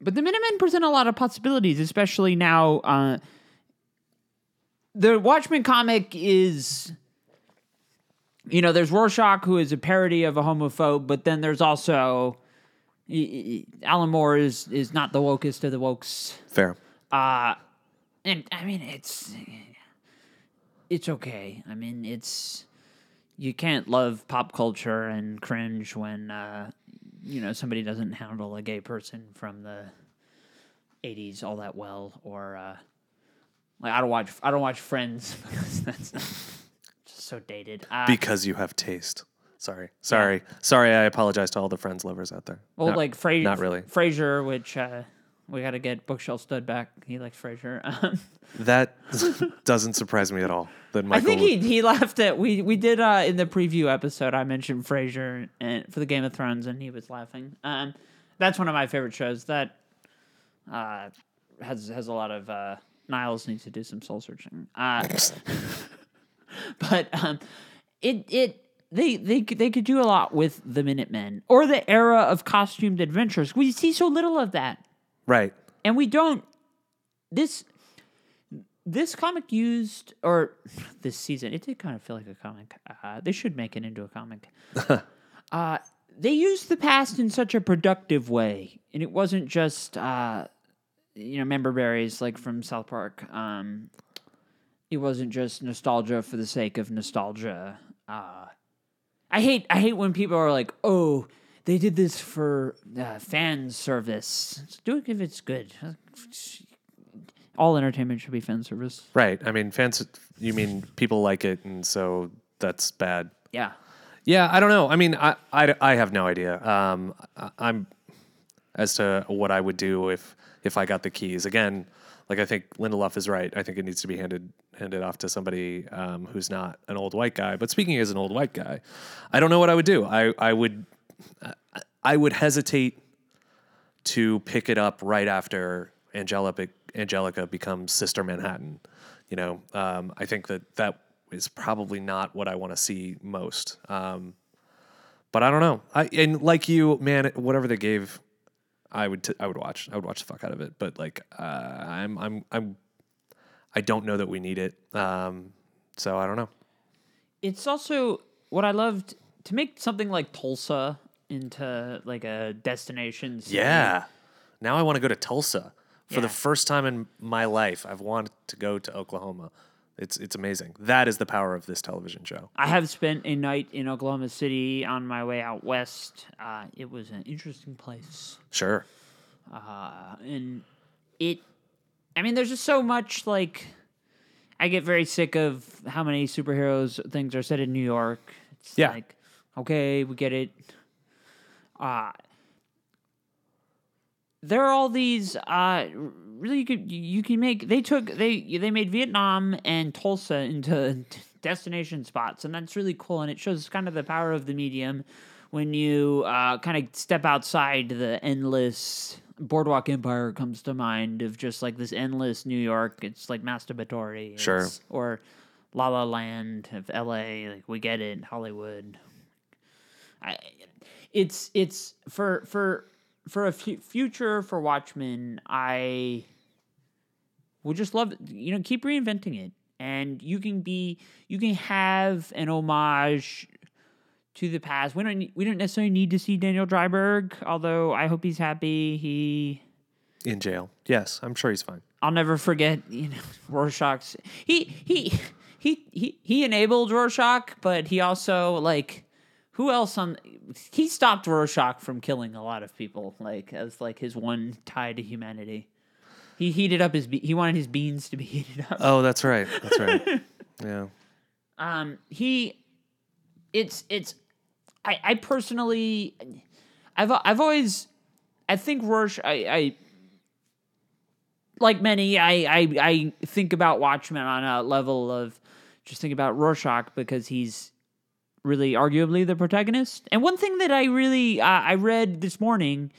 but the Minutemen present a lot of possibilities, especially now. Uh, the Watchmen comic is, you know, there's Rorschach who is a parody of a homophobe, but then there's also y- y- Alan Moore is is not the wokest of the wokes. fair. Uh and I mean it's it's okay. I mean it's you can't love pop culture and cringe when uh you know somebody doesn't handle a gay person from the 80s all that well or uh like I don't watch I don't watch Friends because that's just so dated. Uh, Because you have taste. Sorry, sorry, sorry. I apologize to all the Friends lovers out there. well, Not- like Fra- not really. Frasier, which uh, we got to get Bookshelf Stud back. He likes Frasier. Um, that doesn't surprise me at all. That I Michael. think he he laughed at we we did uh in the preview episode I mentioned Frasier and for the Game of Thrones and he was laughing. Um that's one of my favorite shows that uh has has a lot of uh Niles needs to do some soul searching. Uh but um it it they they they could do a lot with the Minutemen or the era of costumed adventures. We see so little of that right. and we don't this this comic used or this season it did kind of feel like a comic uh, they should make it into a comic. Uh, they used the past in such a productive way and it wasn't just uh, you know member berries like from south park. Um, it wasn't just nostalgia for the sake of nostalgia. Uh, I hate I hate when people are like, "Oh, they did this for uh, fan service." Do it if it's good. All entertainment should be fan service. Right. I mean, fans. You mean people like it, and so that's bad. Yeah. Yeah, I don't know. I mean, I, I, I have no idea. Um, I, I'm as to what I would do if if I got the keys. Again, like I think Lindelof is right. I think it needs to be handed handed off to somebody um, who's not an old white guy. But speaking as an old white guy, I don't know what I would do. I I would I would hesitate to pick it up right after Angelica Angelica becomes Sister Manhattan. You know, um, I think that that is probably not what I want to see most. Um, but I don't know. I and like you, man, whatever they gave, I would t- I would watch. I would watch the fuck out of it. But like, uh, I'm I'm I'm I don't know that we need it. Um, so I don't know. It's also what I loved to make something like Tulsa into like a destination. city. Yeah. Now I want to go to Tulsa. For Yeah. the first time in my life, I've wanted to go to Oklahoma. It's it's amazing. That is the power of this television show. I have spent a night in Oklahoma City on my way out west. Uh, it was an interesting place. Sure. uh, and it i mean there's just so much like i get very sick of how many superheroes things are said in new york it's Yeah. like okay we get it uh there are all these uh really you could you can make they took they they made vietnam and tulsa into destination spots and that's really cool and it shows kind of the power of the medium when you uh, kind of step outside the endless boardwalk empire comes to mind of just like this endless new york it's like masturbatory Sure. It's- or La La Land of L.A. Like we get it, Hollywood. I, it's it's for for for a future for Watchmen. I would just love you know keep reinventing it, and you can be you can have an homage to the past. We don't we don't necessarily need to see Daniel Dreiberg, although I hope he's happy. He In jail. Yes, I'm sure he's fine. I'll never forget, you know, Rorschach's. He he he he he enabled Rorschach, but he also like who else on he stopped Rorschach from killing a lot of people, like as like his one tie to humanity. He heated up his be- he wanted his beans to be heated up. Oh, that's right. That's right. yeah. Um he it's it's I I personally I've I've always I think Rorschach I, I like many, I, I I think about Watchmen on a level of just think about Rorschach because he's really arguably the protagonist. And one thing that I really uh, I read this morning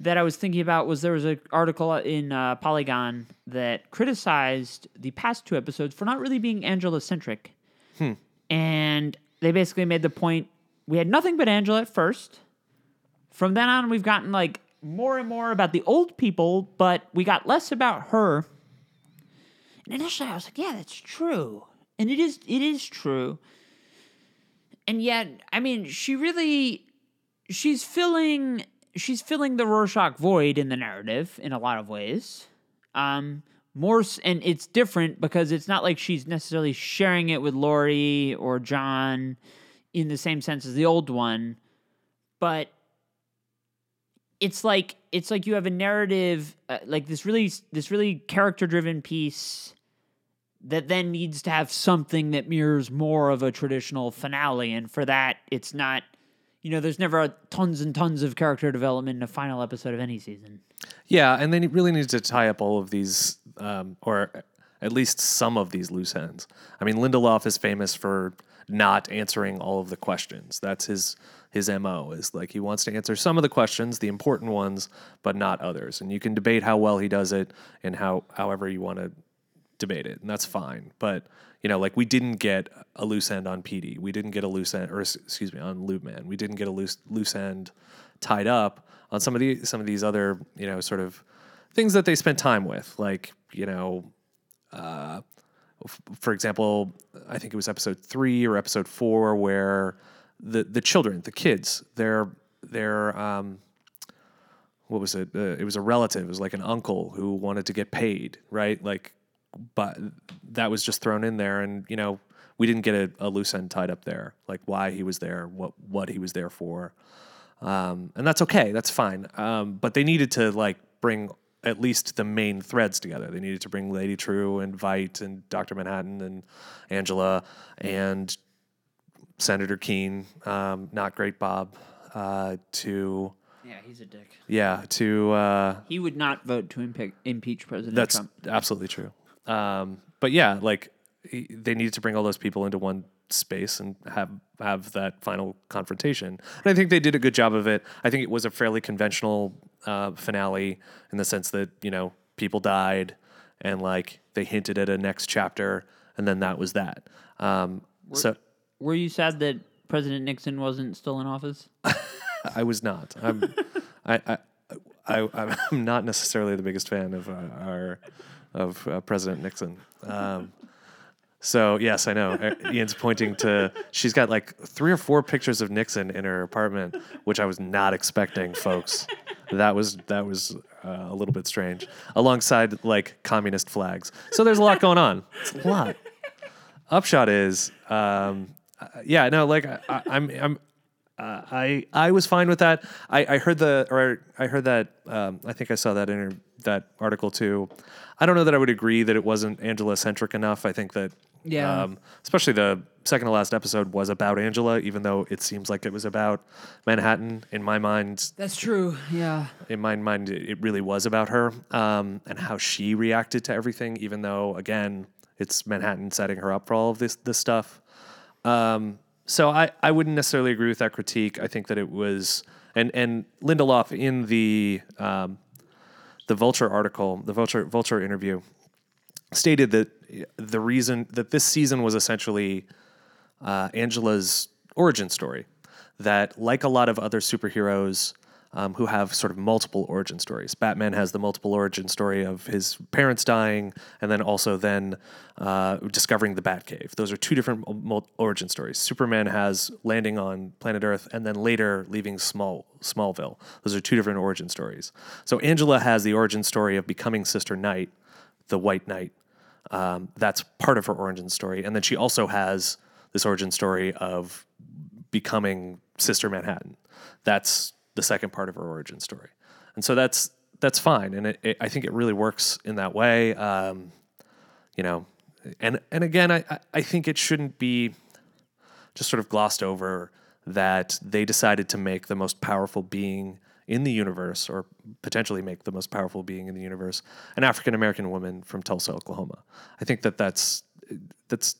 that I was thinking about was there was an article in uh, Polygon that criticized the past two episodes for not really being Angela centric, and they basically made the point we had nothing but Angela at first. From then on, we've gotten like more and more about the old people, but we got less about her. And initially, I was like, "Yeah, that's true," and it is. It is true. And yet, I mean, she really, she's filling, she's filling the Rorschach void in the narrative in a lot of ways. Um, more, and it's different because it's not like she's necessarily sharing it with Laurie or John in the same sense as the old one, but it's like it's like you have a narrative uh, like this really this really character driven piece that then needs to have something that mirrors more of a traditional finale and for that it's not you know there's never tons and tons of character development in a final episode of any season Yeah, and they really need to tie up all of these, um, or at least some of these loose ends. I mean, Lindelof is famous for not answering all of the questions. That's his his mo. Is like he wants to answer some of the questions, the important ones, but not others. And you can debate how well he does it, and how however you want to debate it, and that's fine. But you know, like we didn't get a loose end on Petey. We didn't get a loose end, or excuse me, on Lube Man. We didn't get a loose loose end tied up on some of the some of these other you know sort of things that they spent time with, like you know. Uh, f- for example, I think it was episode three or episode four where the the children, the kids, they're they're um, what was it? Uh, it was a relative. It was like an uncle who wanted to get paid, right? Like, but that was just thrown in there, and you know, we didn't get a, a loose end tied up there, like why he was there, what what he was there for, um, and that's okay. That's fine. Um, but they needed to like bring at least the main threads together. They needed to bring Lady True and Veidt and Doctor Manhattan and Angela and Senator Keene, um, not great Bob, uh, to yeah he's a dick yeah to uh, he would not vote to impe- impeach president that's trump absolutely true. Um, but yeah, like they needed to bring all those people into one space and have have that final confrontation. And I think they did a good job of it. I think it was a fairly conventional uh, finale in the sense that you know people died and like they hinted at a next chapter, and then that was that. Um, so were you sad that president nixon wasn't still in office I was not. I'm, I, I, I, I'm not necessarily the biggest fan of uh, our of uh, President Nixon. Um, so yes, I know. Uh, Ian's pointing to. She's got like three or four pictures of Nixon in her apartment, which I was not expecting, folks. That was that was uh, a little bit strange, alongside like communist flags. So there's a lot going on. It's a lot. Upshot is, um, uh, yeah, no, like I, I, I'm, I'm, uh, I I was fine with that. I, I heard the or I heard that um, I think I saw that in that article too. I don't know that I would agree that it wasn't Angela centric enough. I think that Yeah. um, especially the second to last episode was about Angela, even though it seems like it was about Manhattan. In my mind, that's true yeah in my mind, it really was about her um, and how she reacted to everything. Even though, again, it's Manhattan setting her up for all of this this stuff. Um, so I, I wouldn't necessarily agree with that critique. I think that it was and and Lindelof in the um, the Vulture article, the Vulture Vulture interview, stated that the reason that this season was essentially uh, Angela's origin story. That, like a lot of other superheroes um, who have sort of multiple origin stories, Batman has the multiple origin story of his parents dying, and then also then uh, discovering the Batcave. Those are two different origin stories. Superman has landing on planet Earth, and then later leaving Small Smallville. Those are two different origin stories. So Angela has the origin story of becoming Sister Night, the White Knight. Um, that's part of her origin story, and then she also has this origin story of becoming Sister Manhattan. That's the second part of her origin story, and so that's that's fine, and it, it, I think it really works in that way. Um, you know, and and again, I I- think it shouldn't be just sort of glossed over that they decided to make the most powerful being in the universe, or potentially make the most powerful being in the universe, an African American woman from Tulsa, Oklahoma. I think that that's that's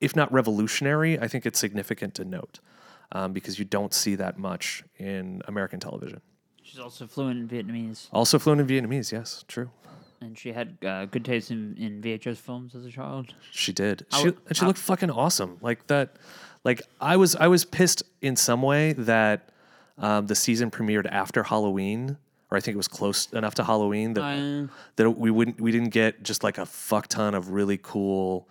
if not revolutionary, I think it's significant to note um, because you don't see that much in American television. She's also fluent in Vietnamese, Also fluent in Vietnamese, yes, true. and she had uh, good taste in, in VHS films as a child. She did. I She, w- and she looked fucking awesome. Like that. Like I was, I was pissed in some way that um, the season premiered after Halloween, or I think it was close enough to Halloween that Uh, that we wouldn't, we didn't get just like a fuck ton of really cool,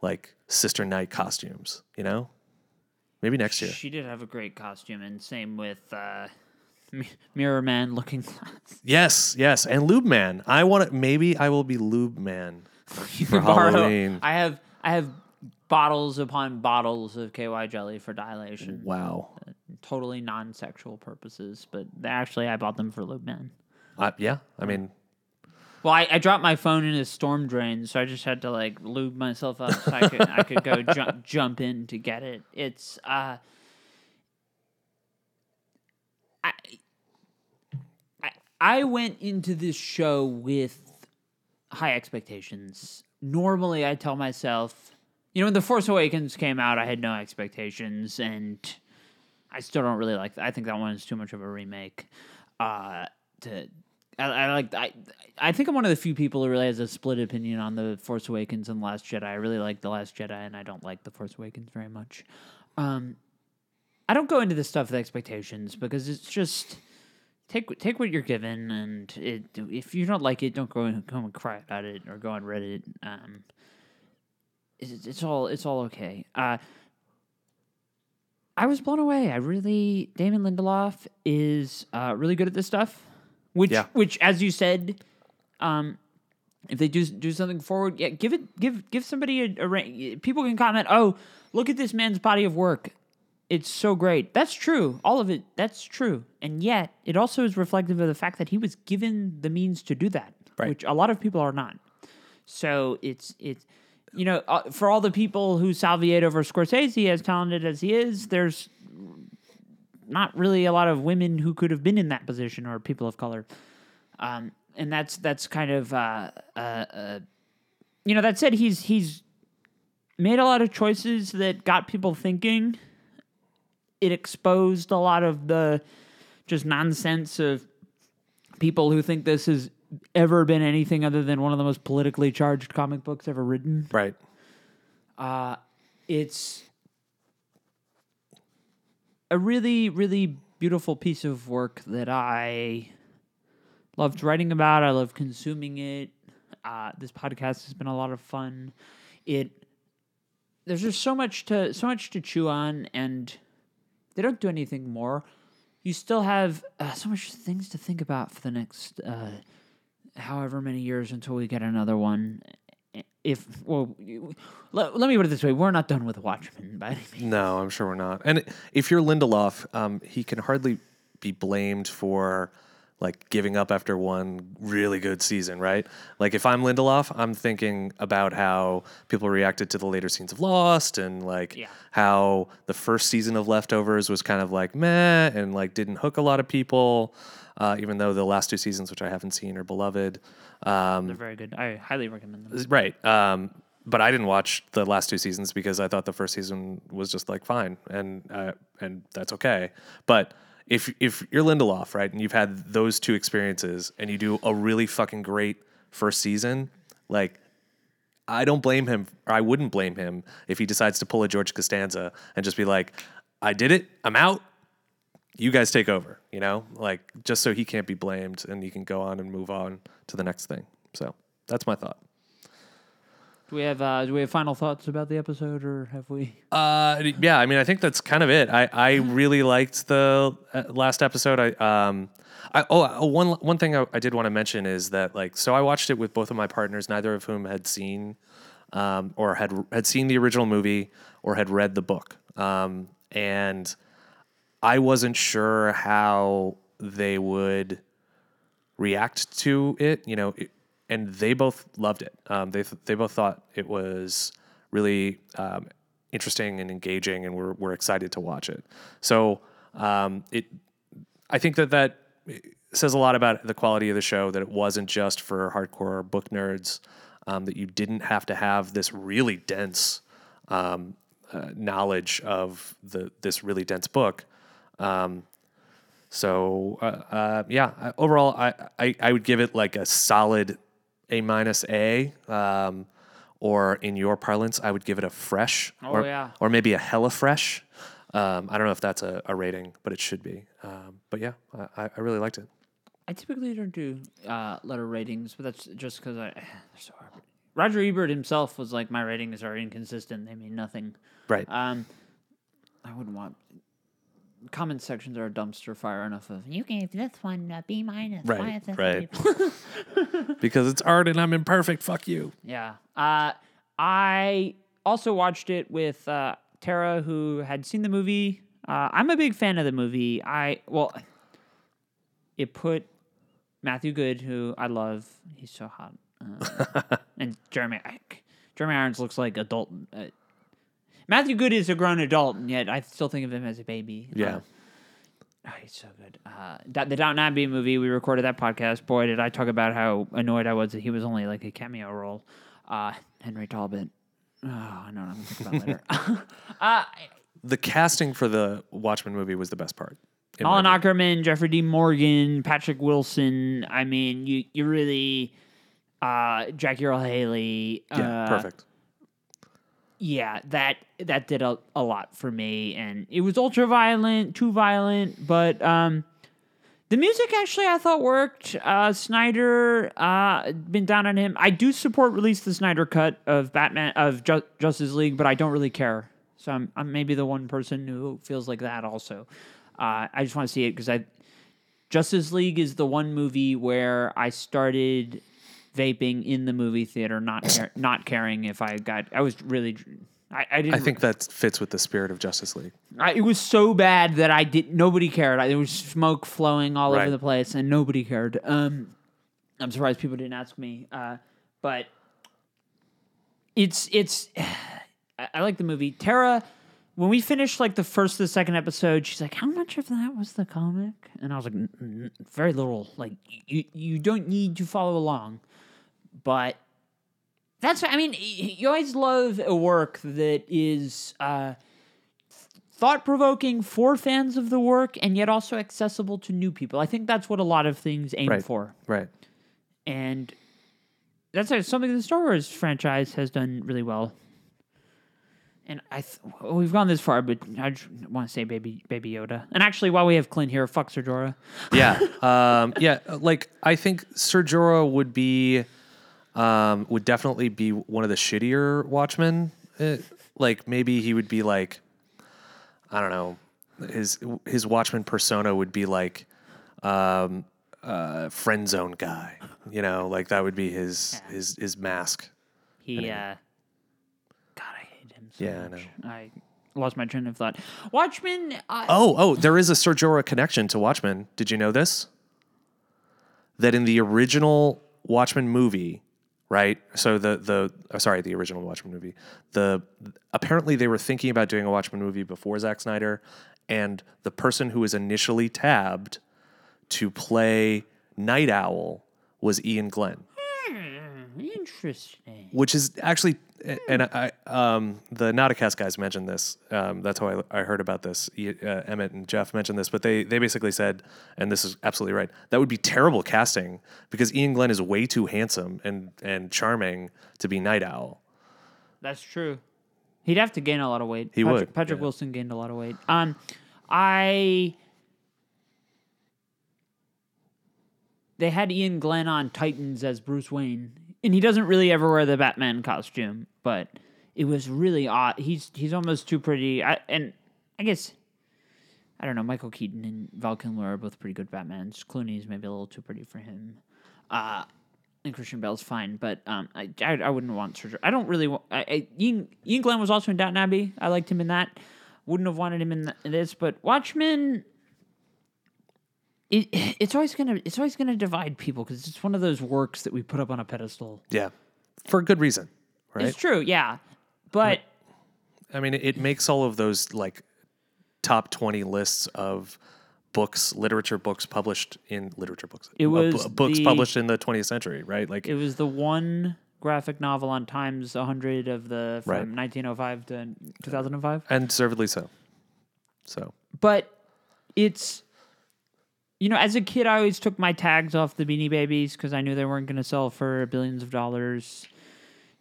like Sister Night costumes. You know, maybe next year. She did have a great costume, and same with uh, Mi- Mirror Man looking glass. Yes, yes, and Lube Man. I want to. Maybe I will be Lube Man for Halloween. I have I have bottles upon bottles of KY jelly for dilation. Wow. Totally non-sexual purposes, but actually I bought them for Lube Man. Uh, yeah, I mean, Well, I, I dropped my phone in a storm drain, so I just had to like lube myself up so I could I could go jump jump in to get it. It's uh, I, I I went into this show with high expectations. Normally, I tell myself, you know, when The Force Awakens came out, I had no expectations, and I still don't really like. I think that one is too much of a remake. Uh, to I, I like I I think I'm one of the few people who really has a split opinion on the Force Awakens and the Last Jedi. I really like the Last Jedi, and I don't like the Force Awakens very much. Um, I don't go into this stuff with expectations because it's just take take what you're given, and it, if you don't like it, don't go and come and cry about it or go on Reddit. Um, it's, it's all it's all okay. Uh, I was blown away. I really Damon Lindelof is uh, really good at this stuff. Which Yeah. which as you said, um, if they do do something forward, yeah, give it give give somebody a, a people can comment. Oh, look at this man's body of work. It's so great. That's true. All of it. That's true. And yet, it also is reflective of the fact that he was given the means to do that, Right. which a lot of people are not. So it's it's you know uh, for all the people who salviate over Scorsese as talented as he is, there's not really a lot of women who could have been in that position or people of color. Um, and that's that's kind of uh, uh, uh, you know that said he's he's made a lot of choices that got people thinking. It exposed a lot of the just nonsense of people who think this has ever been anything other than one of the most politically charged comic books ever written. right. Uh, it's a really, really beautiful piece of work that I loved writing about. I love consuming it. Uh, this podcast has been a lot of fun. It there's just so much to so much to chew on, and they don't do anything more. You still have uh, so much things to think about for the next uh, however many years until we get another one. If well, let, let me put it this way: we're not done with Watchmen by any means. No, I'm sure we're not. And if you're Lindelof, um, he can hardly be blamed for like giving up after one really good season, right? Like if I'm Lindelof, I'm thinking about how people reacted to the later scenes of Lost and like Yeah. how the first season of Leftovers was kind of like meh and like didn't hook a lot of people, uh, even though the last two seasons, which I haven't seen, are beloved. Um, They're very good. I highly recommend them. Right. Um, but I didn't watch the last two seasons because I thought the first season was just like fine, and uh, and that's okay. But if if you're Lindelof, right, and you've had those two experiences, and you do a really fucking great first season, Like, I don't blame him, or I wouldn't blame him if he decides to pull a George Costanza and just be like, I did it, I'm out. You guys take over, you know, like just so he can't be blamed and he can go on and move on to the next thing. So that's my thought. Do we have uh, do we have final thoughts about the episode, or have we? Uh, yeah, I mean, I think that's kind of it. I, I really liked the uh, last episode. I um, I oh uh, one one thing I, I did want to mention is that like so I watched it with both of my partners, neither of whom had seen um, or had had seen the original movie or had read the book. Um, and I wasn't sure how they would react to it. You know, it, and they both loved it. Um, they th- they both thought it was really um, interesting and engaging, and we're we're excited to watch it. So um, it, I think that that says a lot about the quality of the show. That it wasn't just for hardcore book nerds. Um, that you didn't have to have this really dense um, uh, knowledge of the this really dense book. Um, so uh, uh, yeah, overall, I, I I would give it like a solid A minus A, um, or in your parlance, I would give it a fresh, Oh, or, yeah. or maybe a hella fresh. Um, I don't know if that's a, a rating, but it should be. Um, but yeah, I, I really liked it. I typically don't do uh, letter ratings, but that's just because I. They're so hard. Roger Ebert himself was like, "My ratings are inconsistent; they mean nothing." Right. Um, I wouldn't want. Comment sections are a dumpster fire enough of. You gave this one a B minus. Right, Why is this right. a B plus?" because it's art and I'm imperfect. Fuck you. Yeah. Uh, I also watched it with uh, Tara, who had seen the movie. Uh, I'm a big fan of the movie. I well, it put Matthew Goode, who I love. He's so hot, uh, and Jeremy Jeremy Irons looks like adult. Matthew Goode is a grown adult, and yet I still think of him as a baby. Yeah. Uh, Oh, he's so good. Uh, the Downton Abbey movie, we recorded that podcast. Boy, did I talk about how annoyed I was that he was only like a cameo role. Uh, Henry Talbot. Oh, I know what I'm going to think about later. uh, The casting for the Watchmen movie was the best part. Alan. Akerman, Jeffrey Dean Morgan, Patrick Wilson. I mean, you you really uh, Jackie Earle Haley. Yeah, uh, perfect. Yeah, that that did a, a lot for me, and it was ultra violent, too violent, but um, the music actually I thought worked. Uh, Snyder, uh, been down on him. I do support release the Snyder cut of Batman of Ju- Justice League, but I don't really care. So I'm I'm maybe the one person who feels like that also. Uh, I just want to see it because I Justice League is the one movie where I started vaping in the movie theater, not care- not caring if I got. I was really. I, I didn't. I think that fits with the spirit of Justice League. I, it was so bad that I did. Nobody cared. I, there was smoke flowing all Right. over the place, and nobody cared. Um, I'm surprised people didn't ask me. Uh, but it's it's. I, I like the movie. Tara, when we finished like the first the second episode, she's like, "How much of that was the comic?" And I was like, "N- n- "Very little. Like you you don't need to follow along." But that's I mean, you always love a work that is. Uh, thought provoking for fans of the work and yet also accessible to new people. I think that's what a lot of things aim Right. for. Right. And that's something the Star Wars franchise has done really well. And I th- well, we've gone this far, but I just want to say Baby Baby Yoda. And actually, while we have Clint here, fuck Ser Jorah. Yeah. um, yeah. Like I think Ser Jorah would be, um, would definitely be one of the shittier Watchmen. Uh, like maybe he would be like, I don't know, his his Watchmen persona would be like, um, uh, friend zone guy. You know, like that would be his his his mask. He, uh, God, I hate him so Yeah, I much. I lost my train of thought. Watchmen, uh, Oh, oh, there is a Ser Jorah connection to Watchmen. Did you know this? That in the original Watchmen movie, right? So the the oh, sorry, the original Watchmen movie. The apparently they were thinking about doing a Watchmen movie before Zack Snyder, and the person who was initially tabbed to play Nite Owl was Iain Glen hmm, interesting. which is actually and I, um, the Nauticast guys mentioned this. Um, that's how I, I heard about this. Uh, Emmett and Jeff mentioned this, but they they basically said, and this is absolutely right. That would be terrible casting because Iain Glen is way too handsome and and charming to be Nite Owl. That's true. He'd have to gain a lot of weight. He Patrick, would, Patrick yeah. Wilson gained a lot of weight. Um, I. They had Iain Glen on Titans as Bruce Wayne, and he doesn't really ever wear the Batman costume, but it was really odd. He's he's almost too pretty. I, and I guess I don't know. Michael Keaton and Val Kilmer are both pretty good Batmans. Clooney's maybe a little too pretty for him. Uh, and Christian Bale's fine, but um, I, I, I wouldn't want surgery. I don't really want. I, I, Ian, Iain Glen was also in Downton Abbey. I liked him in that. Wouldn't have wanted him in, in this, but Watchmen. It, it's always gonna it's always gonna divide people because it's one of those works that we put up on a pedestal. Yeah, for good reason, right? It's true, yeah, but I mean, it makes all of those like top twenty lists of books, literature books published in literature books. It uh, was books the- published in the 20th century, right? Like, it was the one graphic novel on Times 100 of the from Right. 1905 to 2005. and deservedly so. So, but it's you know as a kid i always took my tags off the beanie babies because i knew they weren't going to sell for billions of dollars.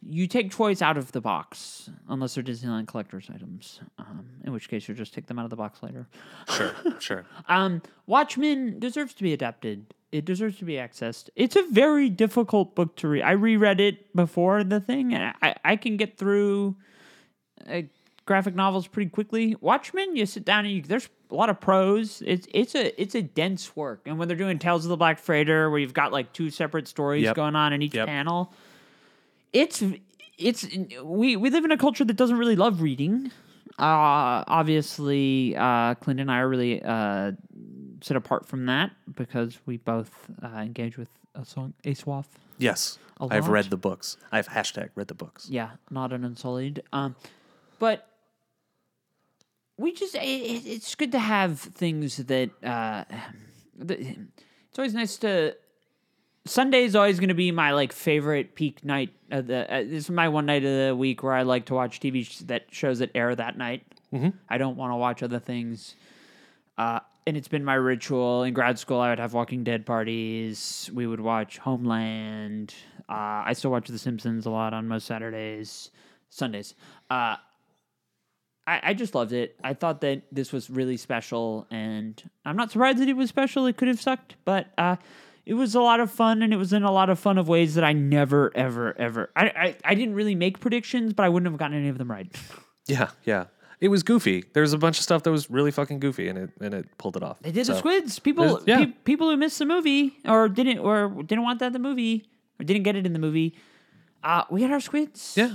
You take toys out of the box unless they're disneyland collector's items um, in which case you just take them out of the box later. Sure, sure. um, watchmen deserves to be adapted. It deserves to be accessed. It's a very difficult book to read. I reread it before the thing and i, I can get through uh, graphic novels pretty quickly. Watchmen, you sit down and you, there's a lot of prose. It's it's a it's a dense work, and when they're doing Tales of the Black Freighter, where you've got like two separate stories Yep. going on in each Yep. panel, it's it's we we live in a culture that doesn't really love reading. Uh, obviously, uh, Clint and I are really uh, set apart from that because we both uh, engage with a song ASOIAF. Yes, I've read the books. I've hashtag read the books. Yeah, not an unsullied. Um, but we just it, it- it's good to have things that uh, that- it's always nice to. Sunday is always going to be my like favorite peak night. Of the uh, this is my one night of the week where I like to watch TV sh- that shows that air that night. Mm-hmm. I don't want to watch other things. Uh, and it's been my ritual in grad school. I would have Walking Dead parties. We would watch Homeland. Uh, I still watch The Simpsons a lot on most Saturdays, Sundays. I, I just loved it. I thought that this was really special, and I'm not surprised that it was special. It could have sucked, but uh, it was a lot of fun, and it was in a lot of fun of ways that I never, ever, ever. I, I, I didn't really make predictions, but I wouldn't have gotten any of them right. Yeah, yeah. It was goofy. There was a bunch of stuff that was really fucking goofy, and it and it pulled it off. They did the squids. People, yeah. pe- people who missed the movie or didn't or didn't want that in the movie or didn't get it in the movie. Uh, we had our squids. Yeah,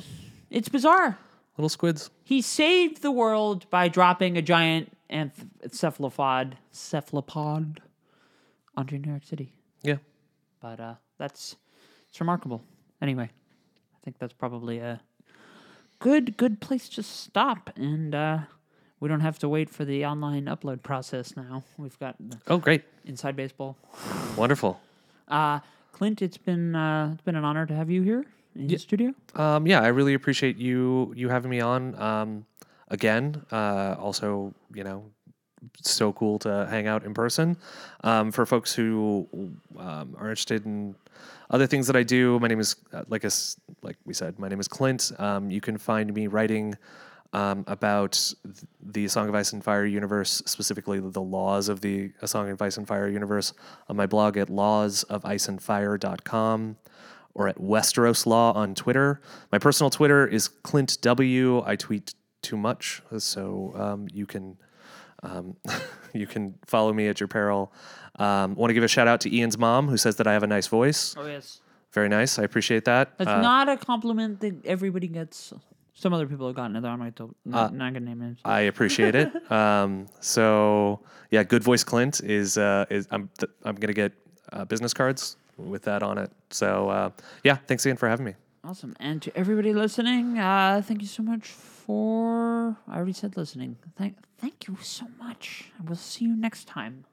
it's bizarre. Little squids. He saved the world by dropping a giant anth- cephalopod cephalopod onto New York City. Yeah. But uh, that's it's remarkable. Anyway, I think that's probably a good good place to stop, and uh, we don't have to wait for the online upload process now. We've got Oh, great. Inside Baseball. Wonderful. Uh, Clint, it's been uh, it's been an honor to have you here in the studio. Um, yeah, I really appreciate you you having me on um, again. Uh, also, you know, so cool to hang out in person. Um, for folks who um, are interested in other things that I do, my name is uh, like us like we said, my name is Clint. Um, you can find me writing. Um, about the Song of Ice and Fire universe, specifically the laws of the A Song of Ice and Fire universe, on my blog at lawsoficeandfire.com or at Westeros Law on Twitter. My personal Twitter is Clint W. I tweet too much, so um, you can um, you can follow me at your peril. Um, Want to give a shout out to Ian's mom, who says that I have a nice voice. Oh yes, Very nice. I appreciate that. that's Uh, not a compliment that everybody gets. Some other people have gotten it. I'm not, not, not gonna name names. I appreciate it. Um, so yeah, good voice Clint is uh, is I'm th- I'm gonna get uh, business cards with that on it. So uh, yeah, thanks again for having me. Awesome. And to everybody listening, uh, thank you so much for. I already said listening. Thank, thank you so much. I will see you next time.